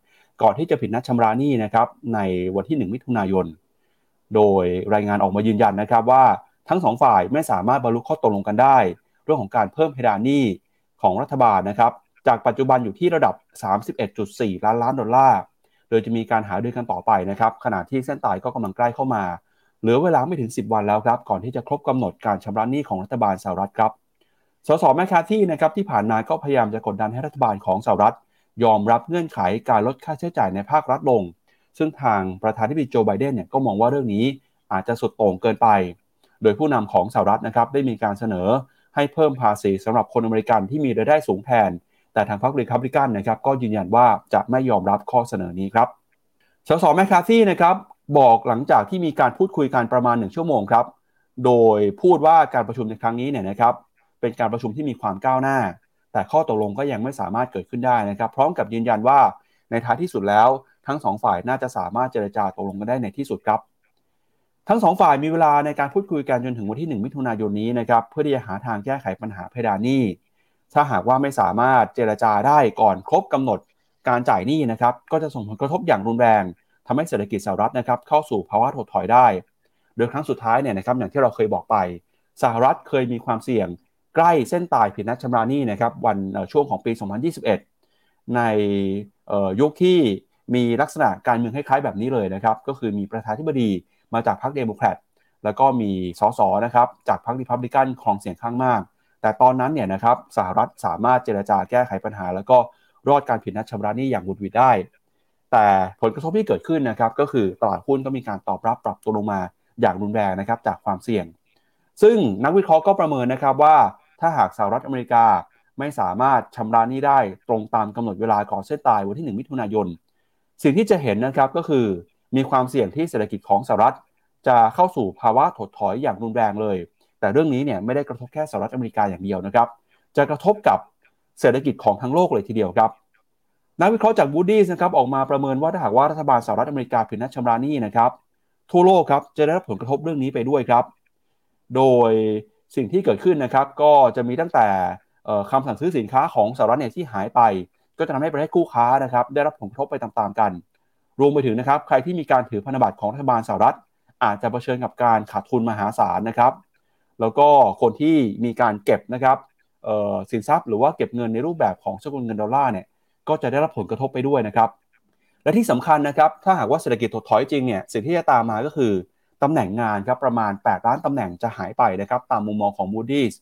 ก่อนที่จะผิดนัดชำระหนี้นะครับในวันที่ 1 มิถุนายน โดยรายงานออกมายืนยันนะครับว่าทั้งสองฝ่ายไม่สามารถบรรลุข้อตกลงกันได้ เรื่องของการเพิ่มเพดานหนี้ของรัฐบาลนะครับจากปัจจุบันอยู่ที่ระดับ 31.4 ล้านล้านดอลลาร์ โดยจะมีการหาด้วยกันต่อไปนะครับขณะที่เส้นตายก็กำลังใกล้เข้ามา เหลือเวลาไม่ถึง 10 วันแล้วครับ ก่อนที่จะครบกำหนดการชำระหนี้ของรัฐบาลสหรัฐครับ สสแมคคาที่นะครับที่ผ่านมาก็พยายามจะกดดันให้รัฐบาลของสหรัฐ ยอมรับเงื่อนไขการลดค่าใช้จ่ายในภาครัฐลง ซึ่งทางประธานาธิบดีโจไบเดนเนี่ยก็มองว่าเรื่องนี้อาจจะสุดโต่งเกินไป โดยผู้นำของสหรัฐนะครับได้มีการเสนอให้เพิ่มภาษีสำหรับคนอเมริกันที่มีรายได้สูงแทน แต่ทางพรรครีพับลิกันนะครับก็ยืนยันว่าจะไม่ยอมรับข้อเสนอนี้ครับสสแมคคาซี่นะครับบอกหลังจากที่มีการพูดคุยกันประมาณหนึ่งชั่วโมงครับ โดยพูดว่าการประชุมในครั้งนี้เนี่ยนะครับเป็นการประชุมที่มีความก้าวหน้า แต่ข้อตกลงก็ยังไม่สามารถเกิดขึ้นได้นะครับ พร้อมกับยืนยันว่าในท้ายที่สุดแล้ว ทั้งสองฝ่ายน่าจะสามารถเจรจาตกลงกันได้ในที่สุดครับ ทั้งสองฝ่ายมีเวลาในการพูดคุยกันจนถึงวันที่ 1 มิถุนายนนี้นะครับเพื่อที่จะหาทางแก้ไขปัญหาเพดานหนี้ ถ้าหากว่าไม่สามารถเจรจาได้ก่อนครบกำหนดการจ่ายหนี้นะครับก็จะส่งผลกระทบอย่างรุนแรงทำให้เศรษฐกิจสหรัฐนะครับเข้าสู่ภาวะถดถอยได้ โดยครั้งสุดท้ายเนี่ยนะครับอย่างที่เราเคยบอกไปสหรัฐเคยมีความเสี่ยง ใกล้เส้นตายผิดนัดชำระหนี้นะครับวันช่วงของปี 2021 ในยุคที่มีลักษณะการเมืองคล้ายๆแบบนี้เลยนะครับ ก็คือมีประธานธิบดีมาจากพรรคเดโมแครตแล้วก็มีสสนะครับจากพรรคริพับลิกันครองเสียงข้างมาก แต่ตอนนั้นเนี่ยนะครับสหรัฐสามารถเจรจาแก้ไขปัญหา แล้วก็รอดการผิดนัดชำระหนี้อย่างบุดวิดได้ แต่ผลกระทบที่เกิดขึ้นนะครับก็คือตลาดหุ้นก็มีการตอบรับปรับตัวลงมาอย่างรุนแรงนะครับจากความเสี่ยง ซึ่งนักวิเคราะห์ก็ประเมินนะครับว่า ถ้าหากสหรัฐอเมริกาไม่สามารถชำระนี้ได้ตรงตามกำหนดเวลาก่อนเส้นตายวันที่ 1 มิถุนายน สิ่งที่จะเห็นนะครับก็คือมีความเสี่ยงที่เศรษฐกิจของสหรัฐ จะเข้าสู่ภาวะถดถอยอย่างรุนแรงเลย แต่เรื่องนี้เนี่ยไม่ได้กระทบแค่สหรัฐอเมริกาอย่างเดียวนะครับ จะกระทบกับเศรษฐกิจของทั้งโลกเลยทีเดียวครับนักวิเคราะห์จากบูดี้นะครับออกมาประเมินว่าถ้าหากว่ารัฐบาลสหรัฐอเมริกาผิดนัดชำระหนี้นะครับทั่วโลกครับจะได้รับผลกระทบเรื่องนี้ไปด้วยครับ โดย สิ่งที่เกิดขึ้นนะครับ ก็จะมีตั้งแต่คำสั่งซื้อสินค้าของสหรัฐเนี่ยที่หายไป ก็จะทำให้ประเทศคู่ค้านะครับ ได้รับผลกระทบไปตามๆกัน รวมไปถึงนะครับ ใครที่มีการถือพันธบัตรของรัฐบาลสหรัฐ อาจจะเผชิญกับการขาดทุนมหาศาลนะครับ แล้วก็คนที่มีการเก็บนะครับสินทรัพย์หรือว่าเก็บเงินในรูปแบบของสกุลเงินดอลลาร์เนี่ยก็จะได้รับผลกระทบไปด้วยนะครับ และที่สำคัญนะครับ ถ้าหากว่าเศรษฐกิจถดถอยจริงเนี่ยสิ่งที่จะตามมาก็คือ ตำแหน่งงานครับประมาณ 8 ล้านตำแหน่งจะหายไปนะครับตามมุมมองของ Moody's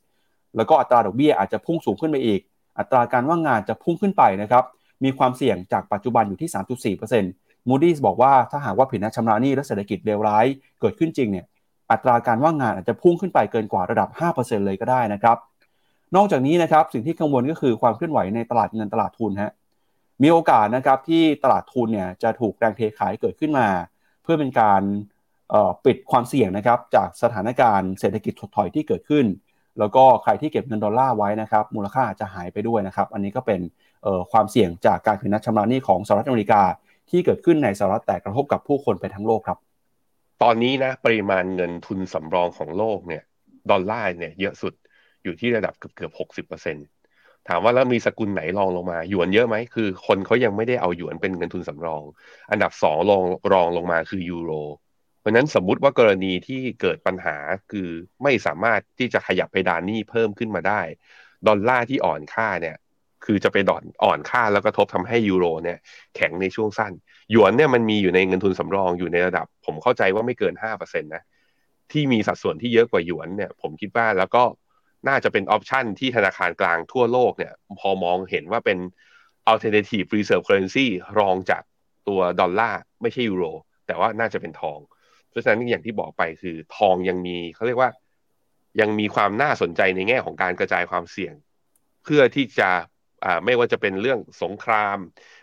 แล้วก็อัตราดอกเบี้ยอาจจะพุ่งสูงขึ้นไปอีก อัตราการว่างงานจะพุ่งขึ้นไปนะครับมีความเสี่ยงจากปัจจุบันอยู่ที่ 3.4% Moody's บอกว่าถ้าหากว่าผิดนัดชำระหนี้และเศรษฐกิจเลวร้ายเกิดขึ้นจริงเนี่ยอัตราการว่างงานอาจจะพุ่งขึ้นไปเกินกว่าระดับ 5%เลยก็ได้นะครับนอกจากนี้นะครับสิ่งที่กังวลก็คือความเคลื่อนไหวในตลาดเงินตลาดทุนฮะมีโอกาสนะครับที่ตลาดทุนเนี่ยจะถูกแรงเทขายเกิดขึ้นมา เพื่อเป็นการ ปิดความเสี่ยงนะครับจากสถานการณ์เศรษฐกิจถดถอยที่เกิดขึ้น แล้วก็ใครที่เก็บเงินดอลลาร์ไว้นะครับมูลค่าจะหายไปด้วยนะครับอันนี้ก็เป็นความเสี่ยงจากการคืนนัดชำระหนี้ของสหรัฐอเมริกา ที่เกิดขึ้นในสหรัฐแต่กระทบกับผู้คนไปทั้งโลกครับ ตอนนี้นะปริมาณเงินทุนสำรองของโลกเนี่ยดอลลาร์เนี่ยเยอะสุดอยู่ที่ระดับเกือบเกือบหกสิบเปอร์เซ็นถามว่าแล้วมีสกุลไหนรองลงมาหยวนเยอะไหมคือ คนเขายังไม่ได้เอาหยวนเป็นเงินทุนสำรอง อันดับสองรองรองลงมาคือยูโร เพราะนั้นสมมุติว่ากรณีที่เกิดปัญหาคือไม่สามารถที่จะขยับเพดานหนี้เพิ่มขึ้นมาได้ ดอลลาร์ที่อ่อนค่าเนี่ยคือจะไปดอนอ่อนค่าแล้วก็ทบทำให้ยูโรเนี่ยแข็งในช่วงสั้น หยวนเนี่ยมันมีอยู่ในเงินทุนสำรองอยู่ในระดับ ผมเข้าใจว่าไม่เกินห้าเปอร์เซ็นต์นะที่มีสัดส่วนที่เยอะกว่าหยวนเนี่ยผมคิดว่าแล้วก็น่าจะเป็น option ที่ธนาคารกลางทั่วโลกเนี่ยพอมองเห็นว่าเป็น alternative reserve currency รองจากตัวดอลลาร์ไม่ใช่ยูโรแต่ว่าน่าจะเป็นทอง เพราะฉะนั้นอย่างที่บอกไปคือทองยังมีเขาเรียกว่า ยังมีความน่าสนใจในแง่ของการกระจายความเสี่ยง เพื่อที่จะไม่ว่าจะเป็นเรื่องสงคราม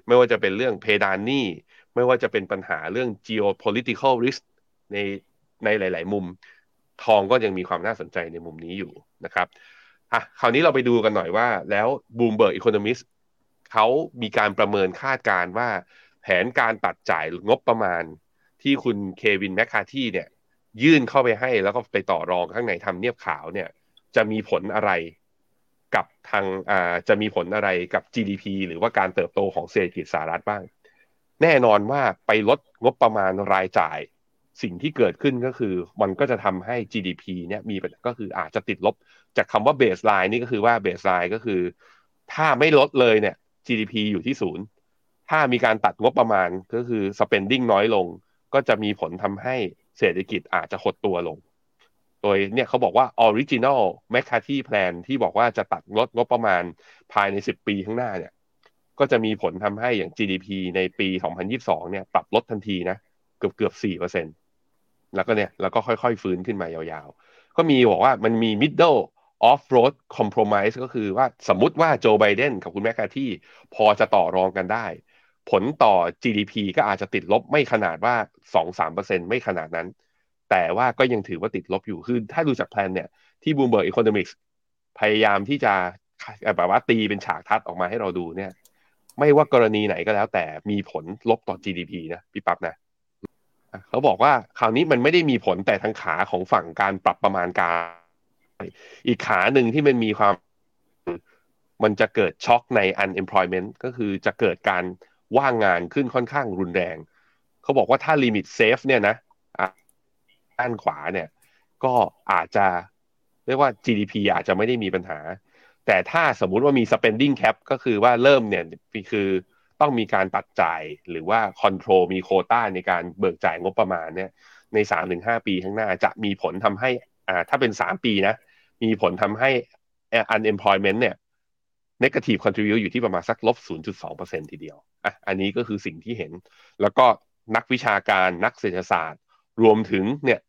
ไม่ว่าจะเป็นเรื่องเพดานหนี้ไม่ว่าจะเป็นปัญหาเรื่อง geopolitical risk ในในหลาย ๆ มุม ทองก็ยังมีความน่าสนใจในมุมนี้อยู่นะครับอะคราวนี้เราไปดูกันหน่อยว่า แล้ว Bloomberg Economist เขามีการประเมินคาดการว่าแผนการตัดจ่ายงบประมาณ ที่คุณเควินแมคคาที่เนี่ย ยื่นเข้าไปให้แล้วก็ไปต่อรองข้างในทำเนียบขาวเนี่ย จะมีผลอะไรกับทางอ่าจะมีผลอะไรกับ GDP หรือว่าการเติบโตของเศรษฐกิจสหรัฐบ้าง แน่นอนว่าไปลดงบประมาณรายจ่าย สิ่งที่เกิดขึ้นก็คือมันก็จะทำให้ GDP เนี่ยมีก็คืออาจจะติดลบ จากคำว่า baseline นี่ก็คือว่า baseline ก็คือ ถ้าไม่ลดเลยเนี่ย GDP อยู่ที่ศูนย์ถ้ามีการตัดงบประมาณก็คือ spending น้อยลง ก็จะมีผลทำให้เศรษฐกิจอาจจะหดตัวลง โดยเนี่ยเขาบอกว่า original m c c a r t h y plan ที่บอกว่าจะตัดลดงบประมาณภายใน 10 ปีข้างหน้าเนี่ย ก็จะมีผลทำให้อย่าง GDP ในปี 2022 เนี่ยปรับลดทันทีนะเกือบเกือบ4%แล้วก็เนี่ยแล้วก็ค่อยๆ ฟื้นขึ้นมายาวๆ ก็มีบอกว่ามันมี middle off road compromise ก็คือว่าสมมติว่าโจไบเดนกับคุณแมคคาที่พอจะต่อรองกันได้ ผลต่อ GDP ก็อาจจะติดลบไม่ขนาดว่า 2-3%ไม่ขนาดนั้น แต่ว่าก็ยังถือว่าติดลบอยู่ คือถ้าดูจากแผนเนี่ย ที่ Bloomberg Economics พยายามที่จะแบบว่าตีเป็นฉากทัดออกมาให้เราดูเนี่ย ไม่ว่ากรณีไหนก็แล้ว แต่มีผลลบต่อ GDP นะพี่ปั๊บนะ เขาบอกว่าคราวนี้มันไม่ได้มีผลแต่ทางขาของฝั่งการปรับประมาณการ อีกขาหนึ่งที่มันมีความ มันจะเกิดช็อคใน unemployment ก็คือจะเกิดการ ว่างงานขึ้นค่อนข้างรุนแรง เขาบอกว่าถ้า limit save เนี่ยนะด้านขวาเนี่ย ก็อาจจะเรียกว่า GDP อาจจะไม่ได้มีปัญหา แต่ถ้าสมมุติว่ามี spending cap ก็คือว่าเริ่มเนี่ยคือต้องมีการตัดจ่ายหรือว่า control มีโคต้าในการเบิกจ่ายงบประมาณเนี่ย ใน 3-5 ปีข้างหน้าจะมีผลทำให้อ่าถ้าเป็น 3 ปีนะ มีผลทำให้ unemployment เนี่ย negative contribute อยู่ที่ประมาณสักลบ 0.2%ทีเดียวอะอันนี้ก็คือสิ่งที่เห็น แล้วก็นักวิชาการนักเศรษฐศาสตร์ รวมถึงเนี่ย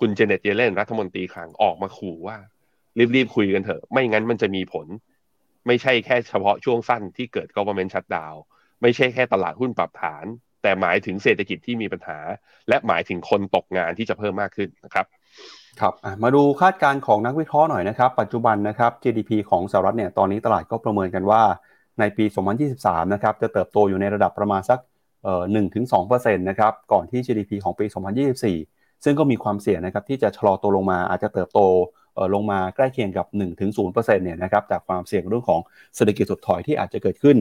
คุณเจเน็ตเยเลนรัฐมนตรีคลังออกมาขู่ว่า รีบๆคุยกันเถอะ ไม่งั้นมันจะมีผล ไม่ใช่แค่เฉพาะช่วงสั้นที่เกิด government shutdown ไม่ใช่แค่ตลาดหุ้นปรับฐาน แต่หมายถึงเศรษฐกิจที่มีปัญหา และหมายถึงคนตกงานที่จะเพิ่มมากขึ้นนะครับ ครับมาดูคาดการณ์ของนักวิเคราะห์หน่อยนะครับ ปัจจุบันนะครับ GDP ของสหรัฐเนี่ยตอนนี้ตลาดก็ประเมินกันว่าในปี 2023 นะครับจะเติบโตอยู่ในระดับประมาณสักหนึ่งถึงสองเปอร์เซ็นต์นะครับก่อนที่ GDP ของปี 2024 ซึ่งก็มีความเสี่ยงนะครับที่จะชะลอตัวลงมาอาจจะเติบโตลงมาใกล้เคียงกับ1ถึง0%เนี่ยนะครับจากความเสี่ยงเรื่องของเศรษฐกิจถดถอยที่อาจจะเกิดขึ้น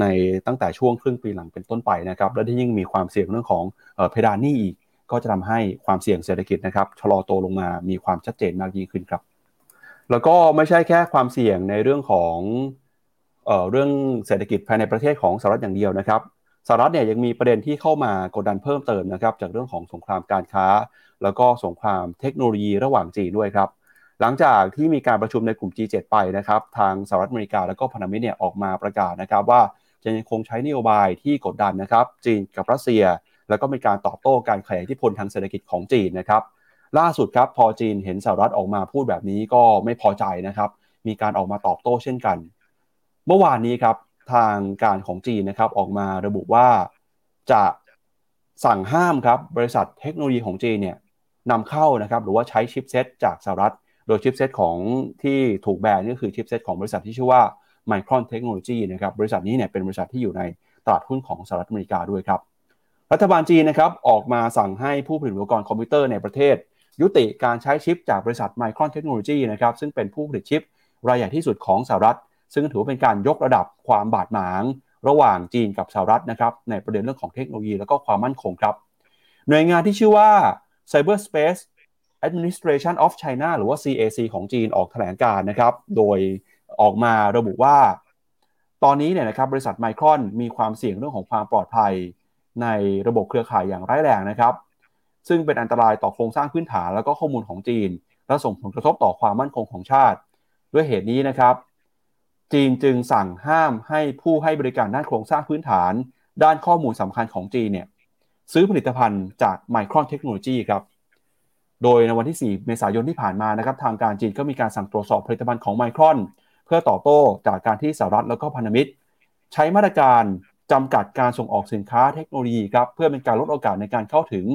ในตั้งแต่ช่วงครึ่งปีหลังเป็นต้นไปนะครับและที่ยิ่งมีความเสี่ยงเรื่องของเพดานหนี้อีก ก็จะทำให้ความเสี่ยงเศรษฐกิจนะครับชะลอตัวลงมามีความชัดเจนมากยิ่งขึ้นครับ แล้วก็ไม่ใช่แค่ความเสี่ยงในเรื่องของเอ่อเรื่องเศรษฐกิจภายในประเทศของสหรัฐอย่างเดียวนะครับสหรัฐเนี่ยยังมีประเด็นที่เข้ามากดดันเพิ่มเติมนะครับจากเรื่องของสงครามการค้า แล้วก็สงครามเทคโนโลยีระหว่างจีนด้วยครับหลังจากที่มีการประชุมในกลุ่ม G7 ไปนะครับทางสหรัฐอเมริกาแล้วก็พันธมิตรเนี่ยออกมาประกาศนะครับว่าจะยังคงใช้นโยบายที่กดดันนะครับจีนกับรัสเซีย แล้วก็มีการตอบโต้การขยายอิทธิพลทางเศรษฐกิจของจีนนะครับล่าสุดครับพอจีนเห็นสหรัฐออกมาพูดแบบนี้ก็ไม่พอใจนะครับ มีการออกมาตอบโต้เช่นกัน เมื่อวานนี้ครับทางการของจีนนะครับออกมาระบุว่าจะสั่งห้ามครับบริษัทเทคโนโลยีของจีนเนี่ยนำเข้านะครับหรือว่าใช้ chipset จากสหรัฐ โดย chipset ของที่ถูกแบนก็คือ chipset ของบริษัทที่ชื่อว่า Micron Technology นะครับบริษัทนี้เนี่ยเป็นบริษัทที่อยู่ในตลาดหุ้นของสหรัฐอเมริกาด้วยครับ รัฐบาลจีนนะครับออกมาสั่งให้ผู้ผลิตอุปกรณ์คอมพิวเตอร์ในประเทศ ยุติการใช้ชิปจากบริษัท Micron Technology นะครับซึ่งเป็นผู้ผลิตชิป รายใหญ่ที่สุดของสหรัฐ ซึ่งถือเป็นการยกระดับความบาดหมาง ระหว่างจีนกับสหรัฐนะครับในประเด็นเรื่องของเทคโนโลยีแล้วก็ความมั่นคงครับ หน่วยงานที่ชื่อว่า Cyberspace Administration of China หรือว่า CAC ของจีนออกแถลงการนะครับ โดยออกมาระบุว่า ตอนนี้เนี่ยนะครับบริษัทไมครอนมีความเสี่ยงเรื่องของความปลอดภัย ในระบบเครือข่ายอย่างร้ายแรงนะครับ ซึ่งเป็นอันตรายต่อโครงสร้างพื้นฐานแล้วก็ข้อมูลของจีน และส่งผลกระทบต่อความมั่นคงของชาติ ด้วยเหตุนี้นะครับ จีนจึงสั่งห้ามให้ผู้ให้บริการด้านโครงสร้างพื้นฐาน ด้านข้อมูลสำคัญของจีนเนี่ยซื้อผลิตภัณฑ์จากไมครเทคโนโลยีครับโดยในวันที่ 4 เมษายนที่ผ่านมานะครับทางการจีนก็มีการสั่งตรวจสอบผลิตภัณฑ์ของไมครอน เพื่อตอบโต้จากการที่สหรัฐแล้วก็พันธมิตร ใช้มาตรการ จำกัดการส่งออกสินค้าเทคโนโลยีครับเพื่อเป็นการลดโอกาสในการเข้าถึง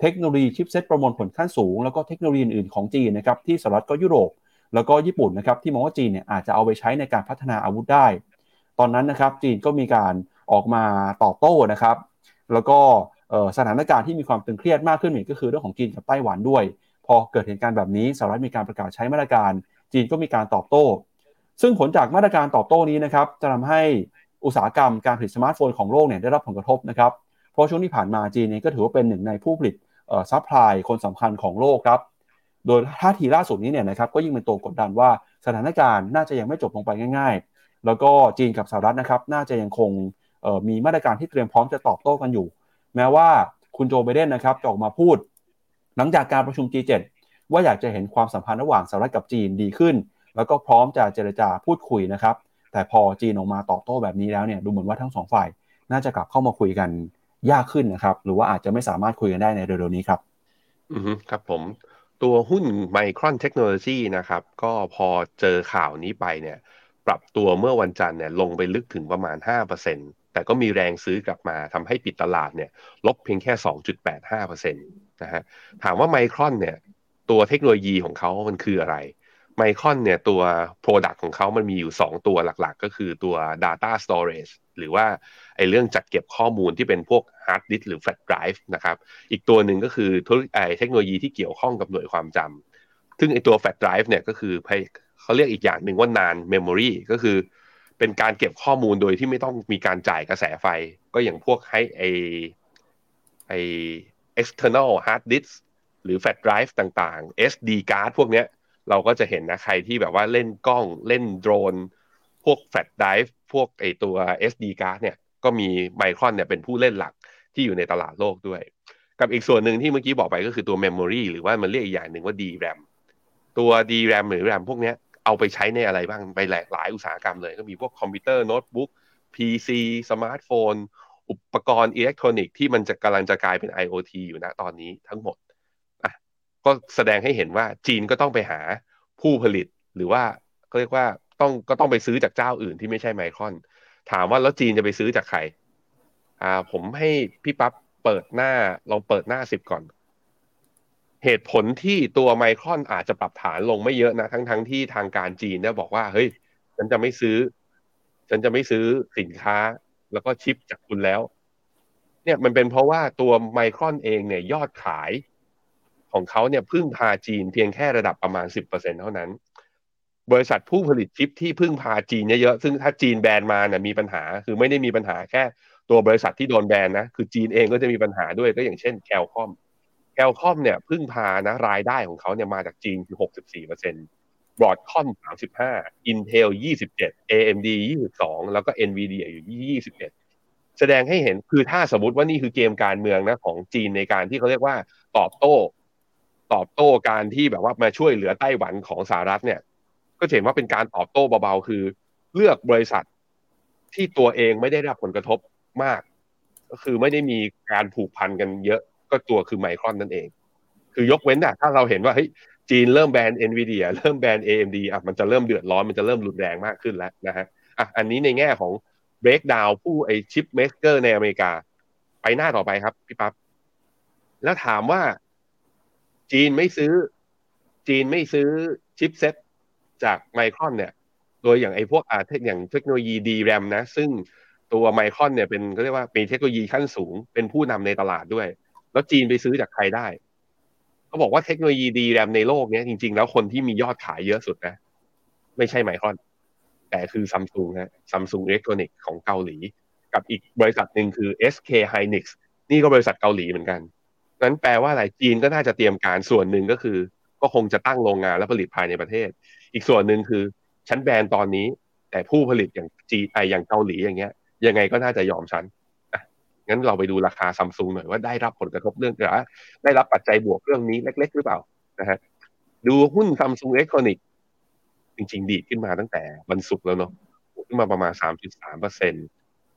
เทคโนโลยีชิปเซตประมวลผลขั้นสูง แล้วก็เทคโนโลยีอื่นๆของจีนนะครับที่สหรัฐก็ยุโรป แล้วก็ญี่ปุ่นนะครับที่มองว่าจีนเนี่ยอาจจะเอาไปใช้ในการพัฒนาอาวุธได้ ตอนนั้นนะครับจีนก็มีการออกมาตอบโต้นะครับ แล้วก็สถานการณ์ที่มีความตึงเครียดมากขึ้นอีกก็คือเรื่องของจีนกับไต้หวันด้วย พอเกิดเหตุการณ์แบบนี้สหรัฐมีการประกาศใช้มาตรการ จีนก็มีการตอบโต้ ซึ่งผลจากมาตรการตอบโต้นี้นะครับจะทำให้ อุตสาหกรรมการผลิตสมาร์ทโฟนของโลกเนี่ยได้รับผลกระทบนะครับเพราะช่วงที่ผ่านมาจีนนี้ก็ถือว่าเป็นหนึ่งในผู้ผลิต supply คนสำคัญของโลกครับโดยท่าทีล่าสุดนี้เนี่ยนะครับก็ยิ่งเป็นตัวกดดันว่าสถานการณ์น่าจะยังไม่จบลงไปง่าย ๆ แล้วก็จีนกับสหรัฐนะครับน่าจะยังคงมีมาตรการที่เตรียมพร้อมจะตอบโต้กันอยู่ แม้ว่าคุณโจไบเดนนะครับจะออกมาพูด หลังจากการประชุม G7 ว่าอยากจะเห็นความสัมพันธ์ระหว่างสหรัฐกับจีนดีขึ้น แล้วก็พร้อมจะเจรจาพูดคุยนะครับ แต่พอจีนออกมาตอบโต้แบบนี้แล้วเนี่ยดูเหมือนว่าทั้งสองฝ่ายน่าจะกลับเข้ามาคุยกันยากขึ้นนะครับ หรือว่าอาจจะไม่สามารถคุยกันได้ในเร็วๆนี้ครับ อือครับผม ตัวหุ้นไมครอนเทคโนโลยีนะครับ ก็พอเจอข่าวนี้ไปเนี่ย ปรับตัวเมื่อวันจันทร์เนี่ยลงไปลึกถึงประมาณ 5%แต่ก็มีแรงซื้อกลับมาทำให้ปิดตลาดเนี่ย ลบเพียงแค่ 2.85%นะฮะ ถามว่าไมครอนเนี่ย ตัวเทคโนโลยีของเขามันคืออะไร ไมคอนเนี่ยตัว Product ของเขามันมีอยู่ 2 ตัวหลักๆ ก็คือตัว Data Storage หรือว่าไอเรื่องจัดเก็บข้อมูลที่เป็นพวก Hard Disk หรือ Flash Drive นะครับ อีกตัวหนึ่งก็คือไอเทคโนโลยีที่เกี่ยวข้องกับหน่วยความจำซึ่งไอตัว Flash Drive เนี่ยก็คือเขาเรียกอีกอย่างหนึ่งว่านาน Memory ก็คือเป็นการเก็บข้อมูลโดยที่ไม่ต้องมีการจ่ายกระแสไฟ ก็อย่างพวกให้ไอไอ external hard disk หรือ flash drive ต่างๆ SD card พวกเนี้ย เราก็จะเห็นนะใครที่แบบว่าเล่นกล้องเล่นโดรน พวก flash drive พวกไอตัว SD card เนี่ยก็มีไมครอนเนี่ยเป็นผู้เล่นหลักที่อยู่ในตลาดโลกด้วย กับอีกส่วนหนึ่งที่เมื่อกี้บอกไปก็คือตัว memory หรือว่ามันเรียกอีกอย่างหนึ่งว่า DRAM ตัว DRAM หรือ RAM พวกเนี้ยเอาไปใช้ในอะไรบ้างไปหลายหลายอุตสาหกรรมเลย ก็มีพวกคอมพิวเตอร์โน้ตบุ๊ก PC สมาร์ทโฟน อุปกรณ์อิเล็กทรอนิกส์ที่มันจะกำลังจะกลายเป็น IoT อยู่นะตอนนี้ทั้งหมด ก็แสดงให้เห็นว่าจีนก็ต้องไปหาผู้ผลิตหรือว่าก็เรียกว่าต้องก็ต้องไปซื้อจากเจ้าอื่นที่ไม่ใช่ไมครอน ถามว่าแล้วจีนจะไปซื้อจากใครอ่า ผมให้พี่ปั๊บเปิดหน้าลองเปิดหน้าสิบก่อน เหตุผลที่ตัวไมครอนอาจจะปรับฐานลงไม่เยอะนะ ทั้งทั้งที่ทางการจีนเนี่ยบอกว่า เฮ้ย ฉันจะไม่ซื้อ ฉันจะไม่ซื้อสินค้า แล้วก็ชิปจากคุณแล้ว เนี่ยมันเป็นเพราะว่าตัวไมครอนเองเนี่ยยอดขาย ของเขาเนี่ยพึ่งพาจีนเพียงแค่ระดับประมาณสิบเปอร์เซ็นเท่านั้น บริษัทผู้ผลิตชิปที่พึ่งพาจีนเยอะๆซึ่งถ้าจีนแบนมาเนี่ยมีปัญหา คือไม่ได้มีปัญหาแค่ตัวบริษัทที่โดนแบนนะคือจีนเองก็จะมีปัญหาด้วยก็อย่างเช่นแคลคอมแคลคอมเนี่ยพึ่งพานะรายได้ของเขาเนี่ยมาจากจีนคือหกสิบสี่เปอร์เซ็นต์บรอดคอมสามสิบห้าอินเทลยี่สิบเจ็ด AMD ยี่สิบสองแล้วก็ NVIDIA อยู่ยี่สิบเอ็ดแสดงให้เห็นคือถ้าสมมติว่านี่คือเกมการเมืองนะของจีนในการที่เขาเรียกว่าตอบโต้ ตอบโต้การที่แบบว่ามาช่วยเหลือไต้หวันของสหรัฐเนี่ย ก็เห็นว่าเป็นการตอบโต้เบาๆคือ เลือกบริษัทที่ตัวเองไม่ได้รับผลกระทบมาก ก็คือไม่ได้มีการผูกพันกันเยอะก็ตัวคือไมครอนนั่นเอง คือยกเว้นอะถ้าเราเห็นว่าเฮ้ยจีนเริ่มแบน NVIDIA เริ่มแบน AMD อะมันจะเริ่มเดือดร้อนมันจะเริ่มรุนแรงมากขึ้นแล้วนะฮะอะอันนี้ในแง่ของ breakdown ผู้ไอ chip maker ในอเมริกา ไปหน้าต่อไปครับพี่ปั๊บแล้วถามว่า จีนไม่ซื้อ จีนไม่ซื้อ chipset จากไมครอนเนี่ย โดยอย่างไอ้พวกอาเทคอย่างเทคโนโลยี DRAM นะ ซึ่งตัวไมครอนเนี่ยเป็นเขาเรียกว่ามีเทคโนโลยีขั้นสูง เป็นผู้นำในตลาดด้วย แล้วจีนไปซื้อจากใครได้เขาบอกว่าเทคโนโลยีดีแรมในโลกเนี้ยจริง ๆ แล้วคนที่มียอดขายเยอะสุดนะ ไม่ใช่ไมครอน แต่คือซัมซุงนะซัมซุงอิเล็กทรอนิกส์ของเกาหลี กับอีกบริษัทหนึ่งคือ SK Hynix นี่ก็บริษัทเกาหลีเหมือนกัน นั้นแปลว่าอะไรจีนก็น่าจะเตรียมการส่วนหนึ่งก็คือ ก็คงจะตั้งโรงงานและผลิตภายในประเทศ อีกส่วนหนึ่งคือชั้นแบนตอนนี้ แต่ผู้ผลิตอย่างจีไออย่างเกาหลีอย่างเงี้ย ยังไงก็น่าจะยอมชั้นงั้นเราไปดูราคาซัมซุงหน่อยว่าได้รับผลกระทบเรื่องหรือได้รับปัจจัยบวกเรื่องนี้เล็ก ๆ หรือเปล่านะฮะดูหุ้นซัมซุงเอ c ค r o นิกจริง ๆ ดีขึ้นมาตั้งแต่วันศุกร์แล้วเนาะขึ้นมาประมาณ 3.3เปอร์เซ็นต์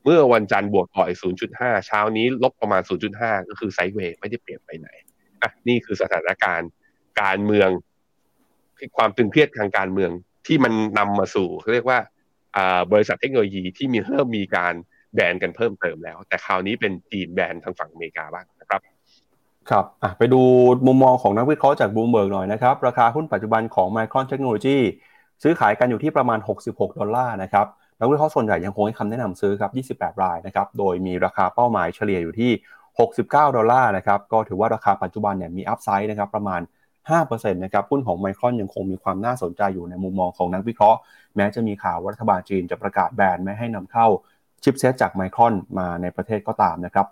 เมื่อวันจันทร์บวกต่ออีก 0.5 เช้านี้ลบประมาณ 0.5 ก็คือไซด์เวย์ไม่ได้เปลี่ยนไปไหนอะนี่คือสถานการณ์การเมืองความตึงเครียดทางการเมืองที่มันนำมาสู่เขาเรียกว่าบริษัทเทคโนโลยีที่มีเริ่มมีการแบนกันเพิ่มเติมแล้ว แต่คราวนี้เป็นจีนแบนทางฝั่งอเมริกาบ้างนะครับ ครับไปดูมุมมองของนักวิเคราะห์จากบูมเบิร์กหน่อยนะครับ ราคาหุ้นปัจจุบันของ Micron Technology ซื้อขายกันอยู่ที่ประมาณ 66 ดอลลาร์นะครับ นักวิเคราะห์ส่วนใหญ่ยังคงให้คำแนะนำซื้อครับ 28 รายนะครับ โดยมีราคาเป้าหมายเฉลี่ยอยู่ที่ 69 ดอลลาร์นะครับ ก็ถือว่าราคาปัจจุบันเนี่ยมี upside นะครับประมาณ 5%นะครับหุ้นของไมครอนยังคงมีความน่าสนใจอยู่ในมุมมองของนักวิเคราะห์ แม้จะมีข่าวว่ารัฐบาลจีนจะประกาศแบนไม่ให้นำเข้าชิปเซตจากไมครอนมาในประเทศก็ตามนะครับ